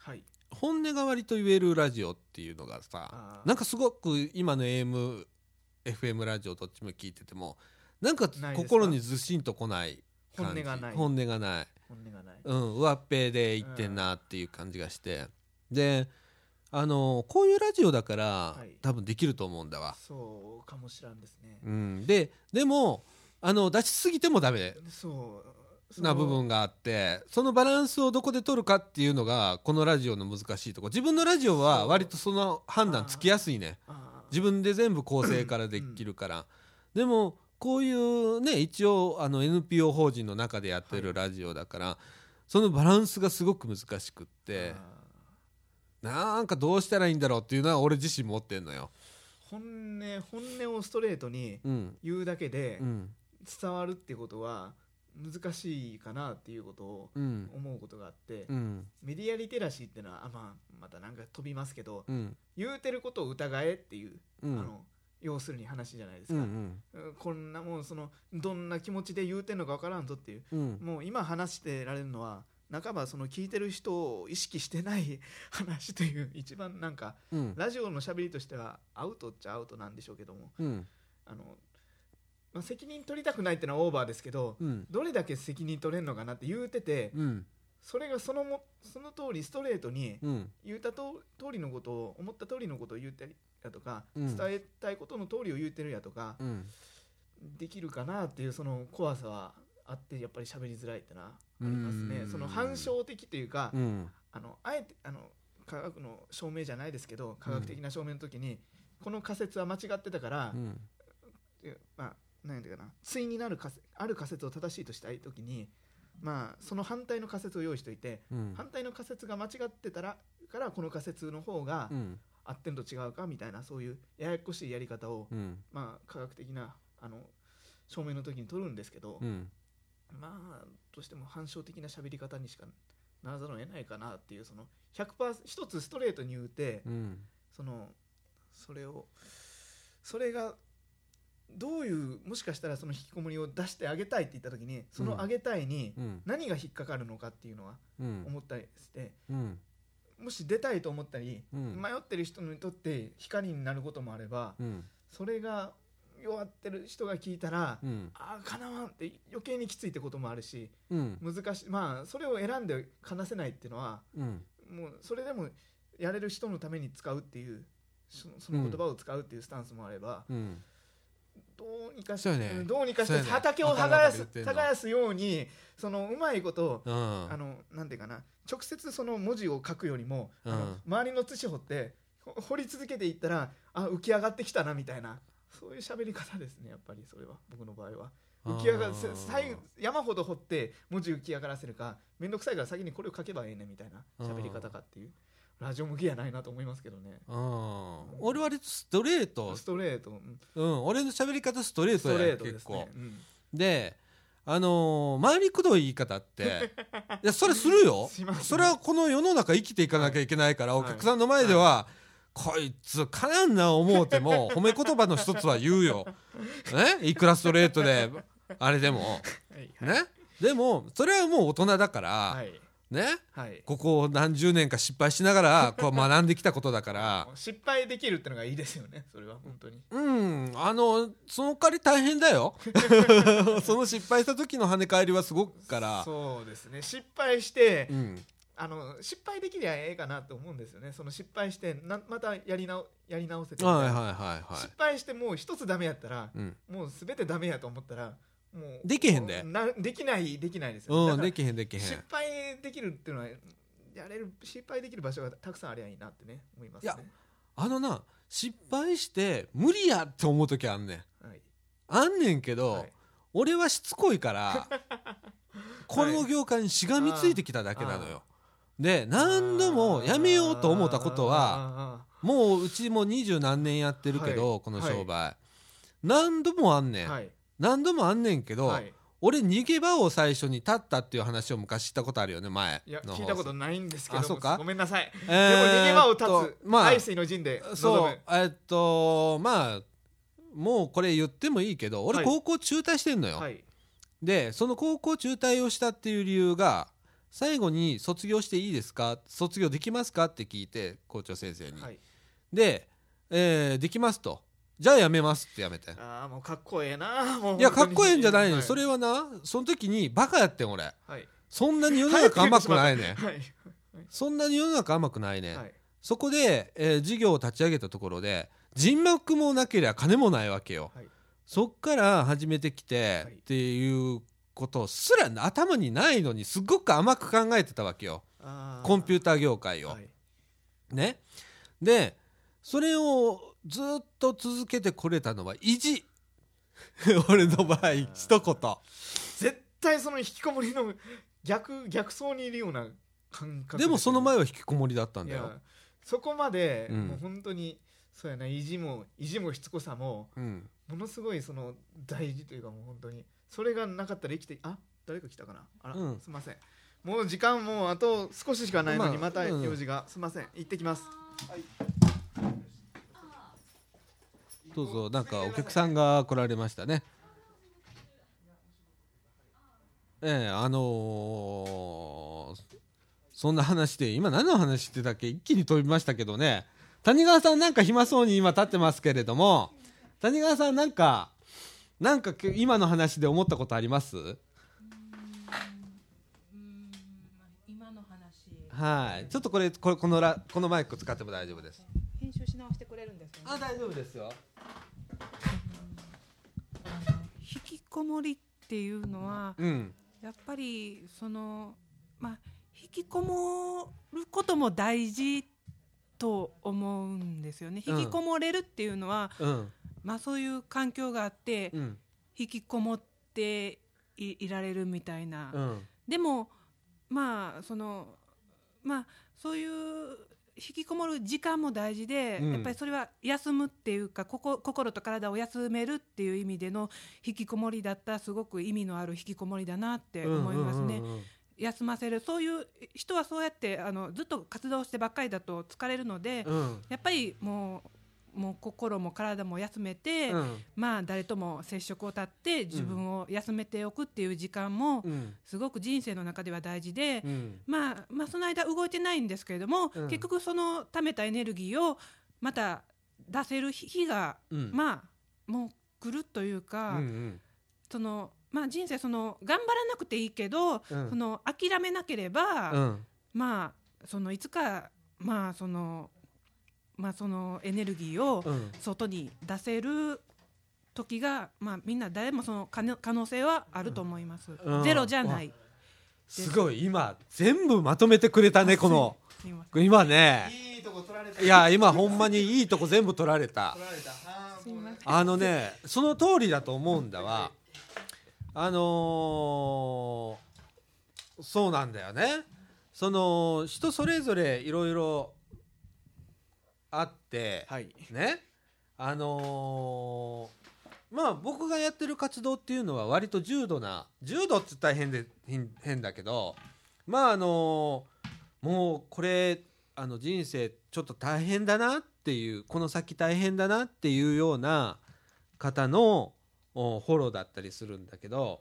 はい。本音が割と言えるラジオっていうのがさあー。なんかすごく今の AMFM ラジオどっちも聞いててもなんかないですか？心にずしんとこない感じ本音がない。本音がない。本音がない。うん上っぺで言ってんなっていう感じがして、であのこういうラジオだから、はい。多分できると思うんだわ、そうかもしらんですね、うん、ででもあの出しすぎてもダメ。そう。な部分があってそのバランスをどこで取るかっていうのがこのラジオの難しいとこ。ろ自分のラジオは割とその判断つきやすいね。自分で全部構成からできるから、でもこういうね一応あの NPO 法人の中でやってるラジオだから、そのバランスがすごく難しくってあなんかどうしたらいいんだろうっていうのは俺自身持ってんのよ。ー本音本音をストレートにうん。言うだけでうん。伝わるってことは難しいかなっていうことをうん。思うことがあって、うん。メディアリテラシーっていうのはあ、まあ、またなんか飛びますけどうん。言うてることを疑えっていう、うん。あの要するに話じゃないですうんうか、んうん。こんなもんそのどんな気持ちで言うてんのか分からんぞっていう。うん。もう今話してられるのは半ばその聞いてる人を意識してない話という一番なんかうん。ラジオのしゃべりとしてはアウトっちゃアウトなんでしょうけども。うん。あの、まあ、責任取りたくないっていうのはオーバーですけどうん。どれだけ責任取れんのかなって言うててうん。それがそのもその通りストレートにうん。言ったと通りのことを思った通りのことを言ったりやとか、うん。伝えたいことの通りを言ってるやとか、うん。できるかなっていうその怖さはあってやっぱり喋りづらいってのはありますね。うん。その反証的というか、うん。あのあえてあの科学の証明じゃないですけど科学的な証明の時に、この仮説は間違ってたから、まあ何ていうかな対になる仮説ある仮説を正しいとしたい時にまあその反対の仮説を用意しておいて、うん。反対の仮説が間違ってたらからこの仮説の方がうん合ってんと違うかみたいなそういうややこしいやり方を、うん。まあ科学的なあの証明の時に取るんですけど、うん。まあどうしても反証的な喋り方にしかならざるを得ないかなっていうその100%一つストレートに言うて、うん。そのそれをそれがどういうもしかしたらその引きこもりを出してあげたいって言った時にそのあげたいにうん。何が引っかかるのかっていうのはうん。思ったりしてうんもし出たいと思ったりうん。迷ってる人にとって光になることもあればうん。それが弱ってる人が聞いたらうん。ああかなわんって余計にきついってこともあるしうん。難しい。まあそれを選んで話せないっていうのはうん。もうそれでもやれる人のために使うっていうその言葉を使うっていうスタンスもあれば、うんどうにかしそうやね。うんどうにかして畑を耕す耕すようにそのうまいことうん。あのなんていうかな直接その文字を書くよりも、うん。周りの土掘ってほ掘り続けていったらあ浮き上がってきたなみたいなそういう喋り方ですねやっぱりそれは僕の場合は。浮き上が最後山ほど掘って文字浮き上がらせるか面倒くさいから先にこれを書けばええねみたいな喋り方かっていうラジオ向きやないなと思いますけどね。うん俺割とストレート。ストレート。うん。うん俺の喋り方ストレーストレトやートです結構。ねうん。であのー回りくどい言い方って。いやそれするよ。ね。それはこの世の中生きていかなきゃいけないから、はい。お客さんの前では、こいつかやんな思うても 褒め言葉の一つは言うよ、ね、いくらストレートであれでも。はい。ね？でもそれはもう大人だから、はいね。はい。ここ何十年か失敗しながらこう学んできたことだから。失敗できるってのがいいですよねそれは本当に。うん。あのその代わり大変だよ。その失敗した時の跳ね返りはすごくから。そうですね。失敗してうん。あの失敗できりゃええかなと思うんですよね。その失敗してなまたやり直やり直せてみたいな。はいはいはいは失敗してもう一つダメやったらいうん。もう全てダメやと思ったらもうできへんで。なできないできないですよ、うん、できへんできへん。失敗できるっていうのはやれる失敗できる場所がたくさんありゃいいなってね思いますね。いやあのな失敗して無理やって思う時あんねん。はい。あんねんけど、はい。俺はしつこいから この業界にしがみついてきただけなのよ。で何度もやめようと思ったことはあもううちも二十何年やってるけど、はい。この商売、何度もあんねん、ーはい何度もあんねんけど、はい。俺逃げ場を最初に立ったっていう話を昔したことあるよね前いやの聞いたことないんですけどもあそうか？ごめんなさい、えでも逃げ場を立つ、とまあ愛水の陣でそうえっとまあもうこれ言ってもいいけど俺はい。高校中退してんのよ、はい。でその高校中退をしたっていう理由が最後に卒業していいですか？卒業できますか？って聞いて校長先生に、はい。で、えーできますとじゃあやめますってやめて。ああもうかっこええな。いやかっこええんじゃないの、はそれはなその時にバカやってん俺。はい。そんなに世の中甘くないね。んはい。そんなに世の中甘くないね。ん、はい。そこで、えー事業を立ち上げたところで人脈もなければ金もないわけよ、はい。そっから始めてきてはい。っていうことすら頭にないのにすごく甘く考えてたわけよ。あコンピューター業界を、はい。ね。でそれをずっと続けてこれたのは意地。俺の場合一言。絶対その引きこもりの逆逆走にいるような感覚で。もその前前は引きこもりだったんいだよ。やそこまで、うん。もう本当にそうやな意地も意地もしつこさもうん。ものすごいその大事というかもう本当にそれがなかったら生きてあ誰か来たかな？あら、うん。すいません。もう時間もうあと少ししかないのにまたうん。用事が、すいません。行ってきますどうぞなんかお客さんが来られましたね。ええあのーそんな話で今何の話してたっけ一気に飛びましたけどね。谷川さんなんか暇そうに今立ってますけれども谷川さんなんかなんかけ今の話で思ったことあります？はい。ちょっとこれこれこのラこのマイク使っても大丈夫です。編集し直してくれるんですよね。あ大丈夫ですよ引きこもりっていうのはうん。やっぱりそのまあ引きこもることも大事と思うんですよね。うん。引きこもれるっていうのは、うん。まあそういう環境があってうん。引きこもっていいられるみたいな、うん。でもまあそのまあそういう引きこもる時間も大事で、うん。やっぱりそれは休むっていうかここ心と体を休めるっていう意味での引きこもりだったらすごく意味のある引きこもりだなって思いますね。休ませる。そういう人はそうやってあのずっと活動してばっかりだと疲れるので、うん。やっぱりもうもう心も体も休めて、うん。まあ誰とも接触を絶って自分を休めておくっていう時間もうん。すごく人生の中では大事で、うん。まあ、まあその間動いてないんですけれども、うん。結局その貯めたエネルギーをまた出せる日が、うん。まあもう来るというか、うんうん。そのまあ、人生その頑張らなくていいけど、うん。その諦めなければ、うん。まあそのいつかまあそのまあそのエネルギーをうん。外に出せる時が、まあ、みんな誰もその可能可能性はあると思います、うん。ゼロじゃない。すごい。今全部まとめてくれたねこの。今ね。いいとこ取られた。いや今ほんまにいいとこ全部取られた。あのねその通りだと思うんだわ。あのーそうなんだよね。その人それぞれいろいろあって、はい。ね。あのーまあ僕がやってる活動っていうのは割と重度な重度って言ったら変で変変だけどまああのーもうこれあの人生ちょっと大変だなっていうこの先大変だなっていうような方のおフォローだったりするんだけど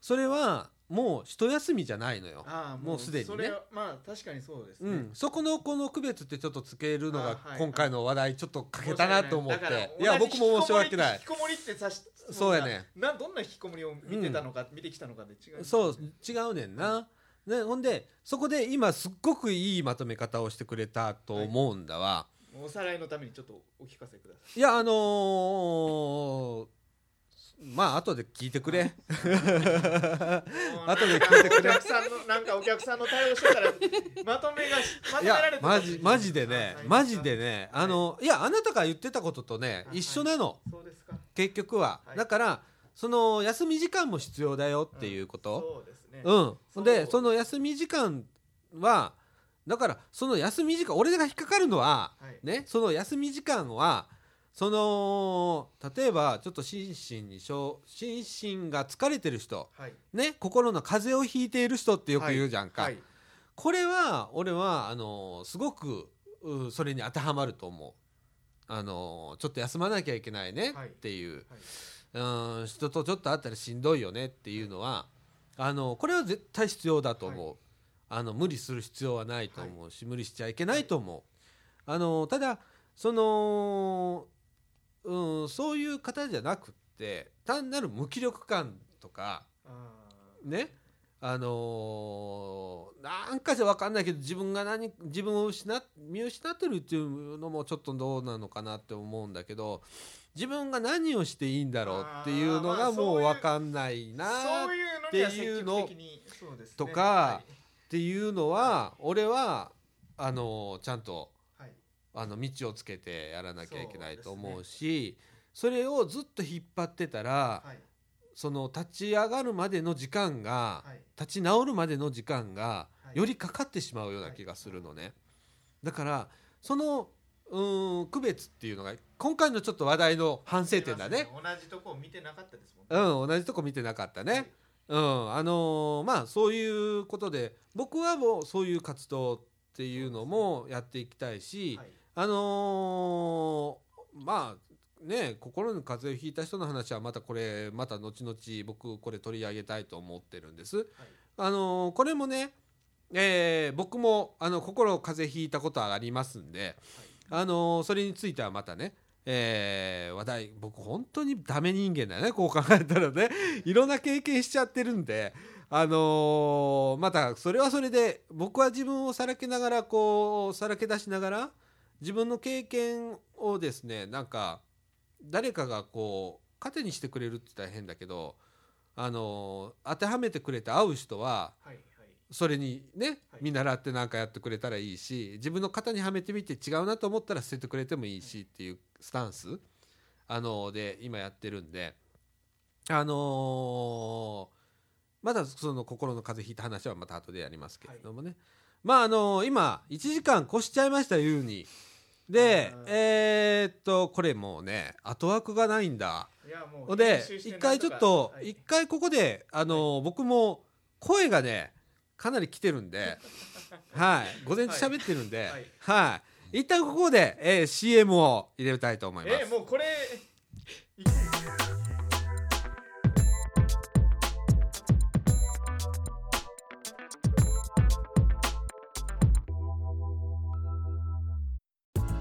それはもう一休みじゃないのよ。もうすでにね。それはまあ確かにそうですね、うん、そこのこの区別ってちょっとつけるのがあはい。今回の話題ちょっとかけたなと思って。い。や僕も申し訳ない。引きこもりってさしそうやね。な。どんな引きこもりを見てたのか、見てきたのかで違うそう違うねんな、ね、ほんでそこで今すっごくいいまとめ方をしてくれたと思うんだわ、おさらいのためにちょっとお聞かせください、やあのーまあ後で聞いてくれ。い。後で聞いてくれ。お客さんのなんかお客さんの対応してたらまとめがまとめられてた。マジマジでねはいマジでねあのいやあなたが言ってたこととねはい一緒なの。結局は、はい。だからその休み時間も必要だよっていうこと、そうん、でその休み時間はだからその休み時間俺が引っかかるのは、はい。ねその休み時間はその例えばちょっと心身に心身が疲れてる人はい。ね心の風邪をひいている人ってよく言うじゃんか、はい。これは俺はあのすごくうそれに当てはまると思う。あのちょっと休まなきゃいけないねはい。っていう、はい。うん人とちょっと会ったらしんどいよねっていうのはあのこれは絶対必要だと思う、あの無理する必要はないと思うし、無理しちゃいけないと思う、あのただその、うん、そういう方じゃなくって単なる無気力感とかあねあのーなんかじゃ分かんないけど自分が何自分を失っ見失ってるっていうのもちょっとどうなのかなって思うんだけど自分が何をしていいんだろうっていうのがもう分かんないなそういうのにはっていうの積極的にそうですね。とかはっていうのは俺はあのちゃんとあの道をつけてやらなきゃいけないと思うしそれをずっと引っ張ってたらはい。その立ち上がるまでの時間がはい。立ち直るまでの時間がはい。よりかかってしまうような気がするのね。だからそのうーん区別っていうのが今回のちょっと話題の反省点だね。同じとこを見てなかったですもんね。うん、同じとこ見てなかったね。うん、あのーまあそういうことで僕はもうそういう活動っていうのもやっていきたいし、はいあのーまあね心に風邪をひいた人の話はまたこれまた後々僕これ取り上げたいと思ってるんです。あのーこれもねえー僕もあの心風邪ひいたことはありますんで、あのそれについてはまたね、えー話題僕本当にダメ人間だよねこう考えたらねいろんな経験しちゃってるんで。あのーまたそれはそれで僕は自分をさらけながらこうさらけ出しながら自分の経験をですねなんか誰かがこう糧にしてくれるって言ったら変だけど、あのー当てはめてくれて会う人ははいはい。それにねはい。見習って何かやってくれたらいいし自分の型にはめてみて違うなと思ったら捨ててくれてもいいしっていうスタンス、あのーで今やってるんであのーまだその心の風邪ひいた話はまた後でやりますけれどもね、まああのー今1時間越しちゃいました優に。でうん。えーっとこれもうね後枠がないんだ。いやもうほんで一回ちょっとはい。一回ここであの僕も声がねかなり来てるんで はい。午前中喋ってるんではい。はい。一旦ここでえー CM を入れたいと思います。えもうこれ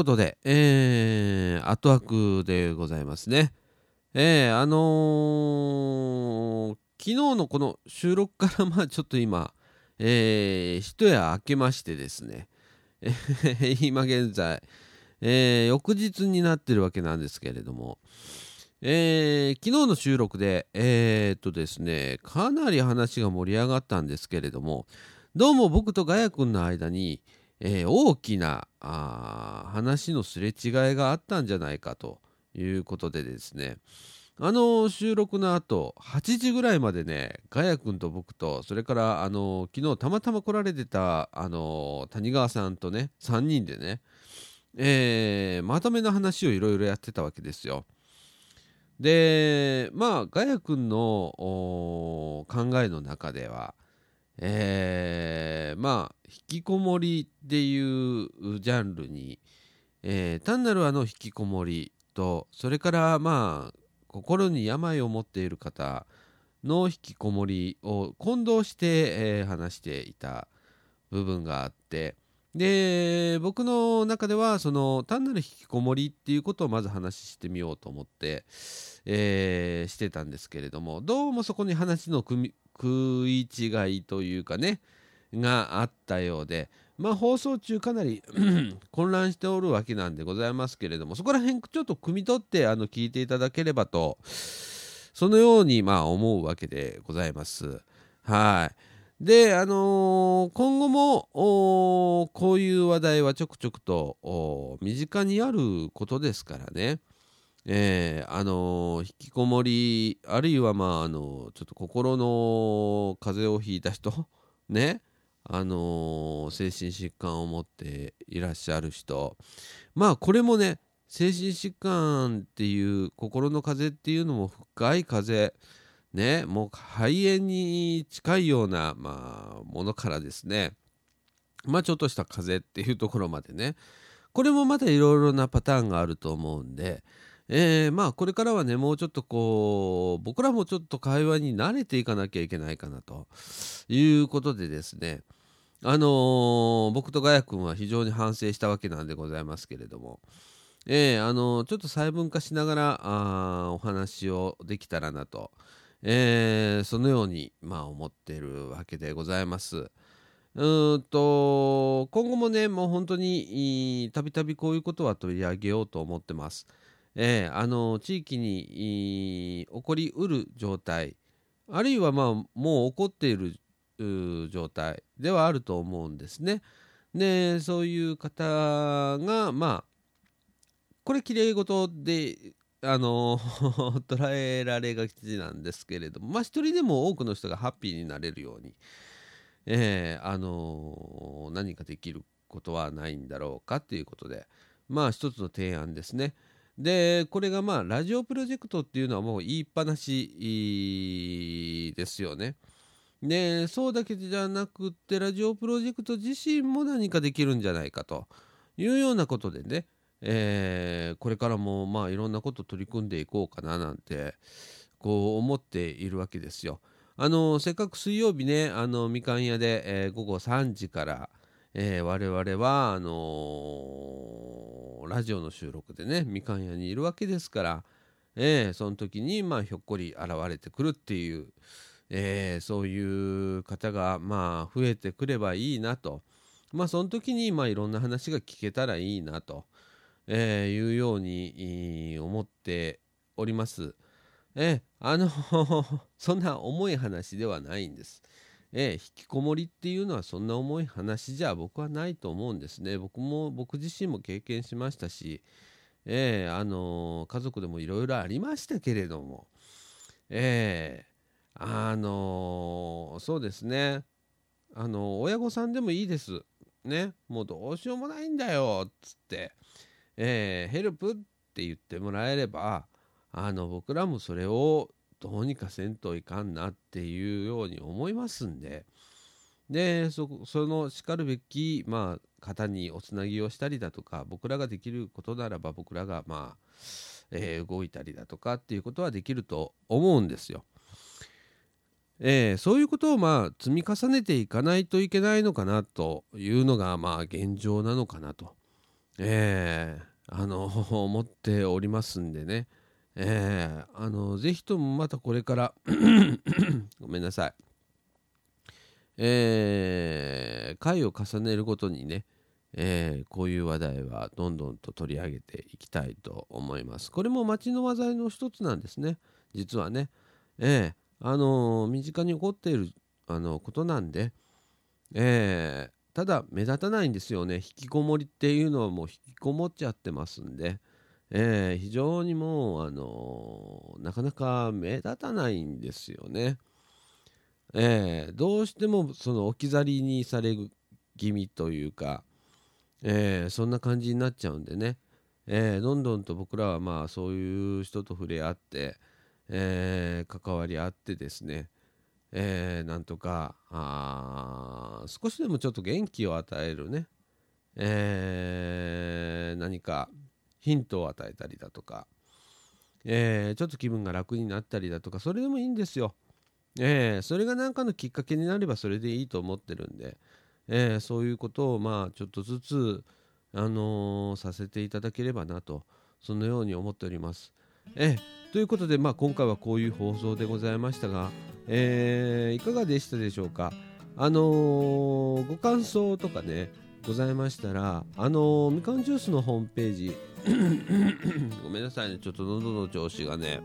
ことで、えー、後枠でございますね。えー、あのー昨日のこの収録から まあちょっと今、えー、一夜明けましてですね、え 今現在、えー翌日になってるわけなんですけれども、えー昨日の収録で、えーっとですね、かなり話が盛り上がったんですけれども、どうも僕とガヤ君の間に、えー大きなあ話のすれ違いがあったんじゃないかということでですねあの収録の後8時ぐらいまでねガヤ君と僕とそれからあの昨日たまたま来られてたあの谷川さんとね3人でね、えーまとめの話をいろいろやってたわけですよ。でまあガヤ君の考えの中ではえーまあ引きこもりっていうジャンルに、えー単なるあの引きこもりとそれからまあ心に病を持っている方の引きこもりを混同して、えー話していた部分があってで僕の中ではその単なる引きこもりっていうことをまず話してみようと思って、えーしてたんですけれどもどうもそこに話の組み食い違いというかねがあったようでまあ放送中かなり 混乱しておるわけなんでございますけれどもそこら辺ちょっと汲み取ってあの聞いていただければとそのようにまあ思うわけでございます。はいであのー今後もこういう話題はちょくちょくと身近にあることですからね。えーあのー引きこもりあるいはまああのちょっと心の風邪をひいた人 ねあの精神疾患を持っていらっしゃる人。まあこれもね精神疾患っていう心の風邪っていうのも深い風邪ねもう肺炎に近いような、まあ、ものからですね。まあちょっとした風邪っていうところまでね。これもまたいろいろなパターンがあると思うんで、えーまあこれからはねもうちょっとこう僕らもちょっと会話に慣れていかなきゃいけないかなということでですねあのー僕とガヤ君は非常に反省したわけなんでございますけれどもえー、あのちょっと細分化しながらあお話をできたらなと、えー、そのように、まあ、思っているわけでございます。うんと今後もねもう本当にたびたびこういうことは取り上げようと思ってます。えー、あの地域に起こりうる状態あるいはまあもう起こっている状態ではあると思うんですね。でそういう方がまあこれきれい事であの 捉えられがちなんですけれどもまあ一人でも多くの人がハッピーになれるように、えー、あの何かできることはないんだろうかっていうことでまあ一つの提案ですね。でこれがまあラジオプロジェクトっていうのはもう言いっぱなしですよね。でそうだけじゃなくってラジオプロジェクト自身も何かできるんじゃないかというようなことでね、えー、これからもまあいろんなこと取り組んでいこうかななんてこう思っているわけですよ。あのせっかく水曜日ねあのみかん屋で、えー、午後3時から、えー、我々はあのー、ラジオの収録でねみかん屋にいるわけですから、えー、その時にまあひょっこり現れてくるっていう、えー、そういう方がまあ増えてくればいいなとまあその時にまあいろんな話が聞けたらいいなと、えー、いうように思っております。えあの そんな重い話ではないんです。え引きこもりっていうのはそんな重い話じゃ僕はないと思うんですね。僕も僕自身も経験しましたし、えー、あの家族でもいろいろありましたけれども、えあのそうですね。あの親御さんでもいいです。ね。もうどうしようもないんだよっつって、え、ヘルプって言ってもらえればあの僕らもそれをどうにかせんといかんなっていうように思いますんで。でそのしかるべき、まあ、方におつなぎをしたりだとか僕らができることならば僕らが、まあえー、動いたりだとかっていうことはできると思うんですよ。えー、そういうことをまあ積み重ねていかないといけないのかなというのがまあ現状なのかなと、えー、あの思っておりますんでね、えー、あのぜひともまたこれから ごめんなさい、えー、回を重ねるごとにね、えー、こういう話題はどんどんと取り上げていきたいと思います。これも町の話題の一つなんですね実はね。えーあの身近に起こっているあのことなんで、え、ただ目立たないんですよね引きこもりっていうのはもう引きこもっちゃってますんで、えー、非常にもう、あのなかなか目立たないんですよね。えー、どうしてもその置き去りにされ気味というか、えー、そんな感じになっちゃうんでね、えー、どんどんと僕らはまあそういう人と触れ合って、えー、関わりあってですね、えー、なんとかあ少しでもちょっと元気を与えるね、えー、何かヒントを与えたりだとか、えー、ちょっと気分が楽になったりだとかそれでもいいんですよ。えー、それが何かのきっかけになればそれでいいと思ってるんで、えー、そういうことをまあちょっとずつ、あのー、させていただければなとそのように思っております。えーということで、まあ、今回はこういう放送でございましたが、えー、いかがでしたでしょうか？あのー、ご感想とかね、ございましたら、あの、みかんジュースのホームページ、ごめんなさいね、ちょっと喉の調子がね、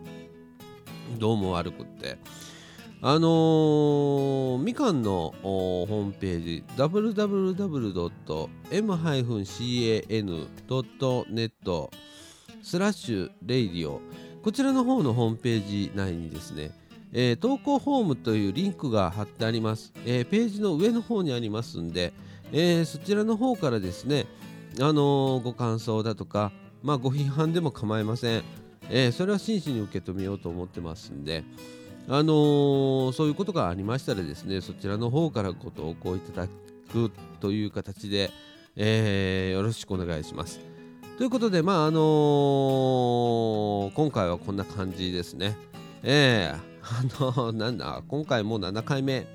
どうも悪くって。あのー、みかんのホームページ www.m-can.net スラッシュレイディオこちらの方のホームページ内にですね、えー、投稿フォームというリンクが貼ってあります、えー、ページの上の方にありますんで、え、そちらの方からですね、あのご感想だとか、まあ、ご批判でも構いません、えそれは真摯に受け止めようと思ってますんで、あのそういうことがありましたらですねそちらの方からご投稿いただくという形で、えよろしくお願いします。ということで、まああのー、今回はこんな感じですね。えー、あのー、なんだ、今回も7回目。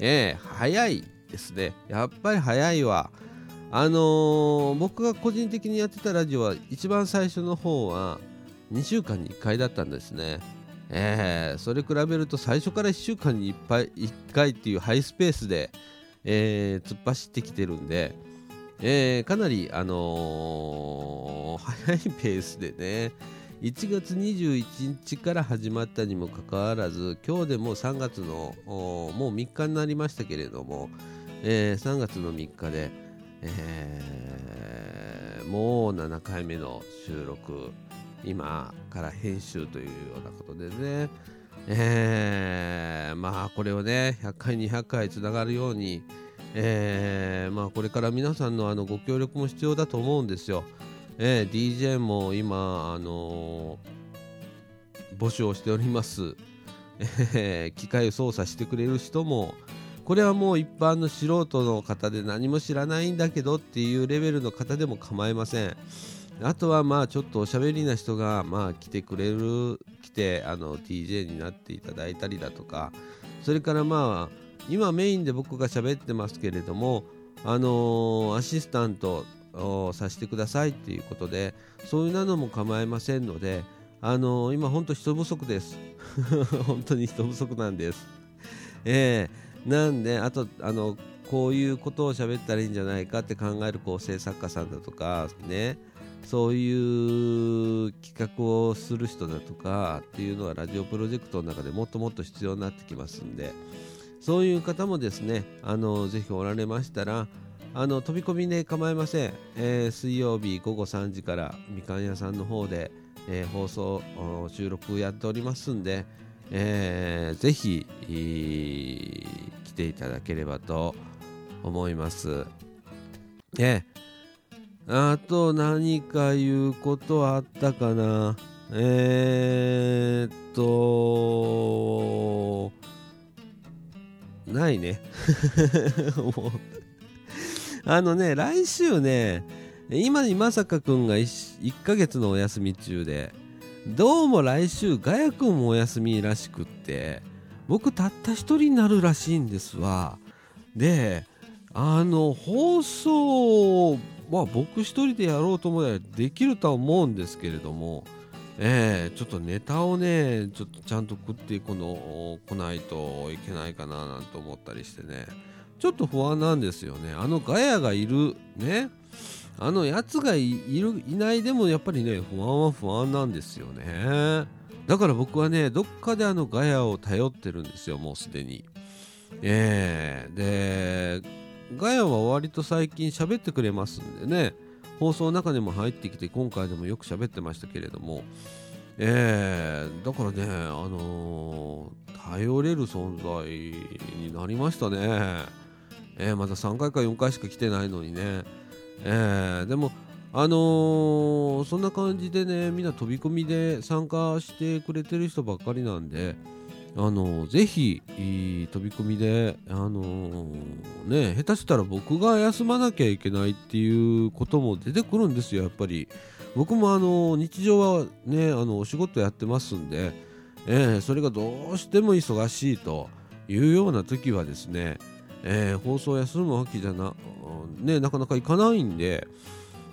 えー、早いですね。やっぱり早いわ。あのー、僕が個人的にやってたラジオは一番最初の方は2週間に1回だったんですね。えー、それ比べると最初から1週間に 1, 1回っていうハイスペースで、えー、突っ走ってきてるんで、えー、かなり、あの早いペースでね1月21日から始まったにもかかわらず今日でもう3月のもう3日になりましたけれども、え3月の3日で、えー、もう7回目の収録今から編集というようなことでね、えー、まあこれをね100回200回つながるように、えー、まあこれから皆さんのあのご協力も必要だと思うんですよ。えー、DJ も今、あの、募集をしております、えー、機械操作してくれる人もこれはもう一般の素人の方で何も知らないんだけどっていうレベルの方でも構いません。あとはまあちょっとおしゃべりな人がまあ来てくれる来てあの TJ になっていただいたりだとか。それからまあ今メインで僕が喋ってますけれどもあのー、アシスタントをさせてくださいっていうことでそういうのも構いませんのであのー、今本当人不足です。本当に人不足なんです。えーなんであとあのこういうことを喋ったらいいんじゃないかって考える構成作家さんだとかね。そういう企画をする人だとかっていうのはラジオプロジェクトの中でもっともっと必要になってきますんで。そういう方もですねあのぜひおられましたらあの飛び込みで構いません、えー、水曜日午後3時からみかん屋さんの方で、えー、放送収録やっておりますんで、えー、ぜひ、来ていただければと思います。えあと何か言うことあったかな。えー、っとないね。あのね来週ね今にまさかくんが 1, 1ヶ月のお休み中で。どうも来週ガヤくんもお休みらしくって僕たった一人になるらしいんですわ。であの放送は僕一人でやろうと思えばできるとは思うんですけれどもえー、ちょっとネタをねちょっとちゃんと食っていくの来ないといけないかななんて思ったりしてね。ちょっと不安なんですよね。あのガヤがいるね。あのやつがいるいないでもやっぱりね不安は不安なんですよね。だから僕はねどっかであのガヤを頼ってるんですよもうすでに。えー、でガヤは割と最近喋ってくれますんでね。放送の中にも入ってきて今回でもよく喋ってましたけれども。えー、だからねあのー、頼れる存在になりましたね。えー、まだ3回か4回しか来てないのにね。えー、でもあのー、そんな感じでねみんな飛び込みで参加してくれてる人ばっかりなんであのー、ぜひ飛び込みであのー、ね下手したら僕が休まなきゃいけないっていうことも出てくるんですよやっぱり。僕もあの日常はねあのお仕事やってますんで、えー、それがどうしても忙しいというような時はですね、えー、放送休むわけじゃなね、なかなか行かないんで、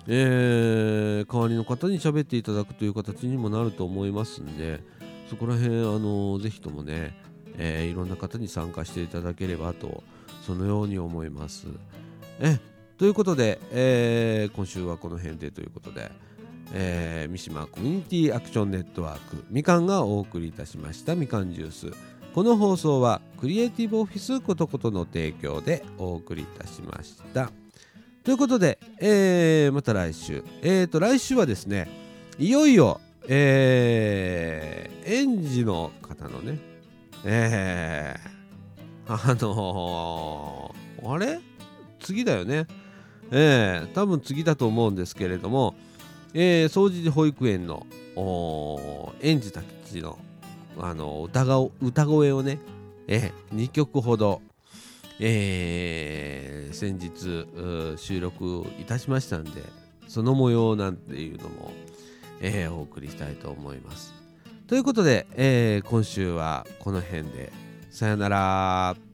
えー、代わりの方に喋っていただくという形にもなると思いますんでそこら辺あのぜひともね、えー、いろんな方に参加していただければとそのように思います。えということで、えー、今週はこの辺でということで、えー、三島コミュニティアクションネットワークみかんがお送りいたしましたみかんジュースこの放送はクリエイティブオフィスことことの提供でお送りいたしました。ということで、えー、また来週。えーと、来週はですね、いよいよ、えー、園児の方のね、えー、あのー、あれ？次だよね。えー、多分次だと思うんですけれども、えー、掃除保育園の園児たちのあの歌が歌声をね、えー、2曲ほどえー、先日収録いたしましたんでその模様なんていうのも、えー、お送りしたいと思います。ということで、えー、今週はこの辺でさよなら。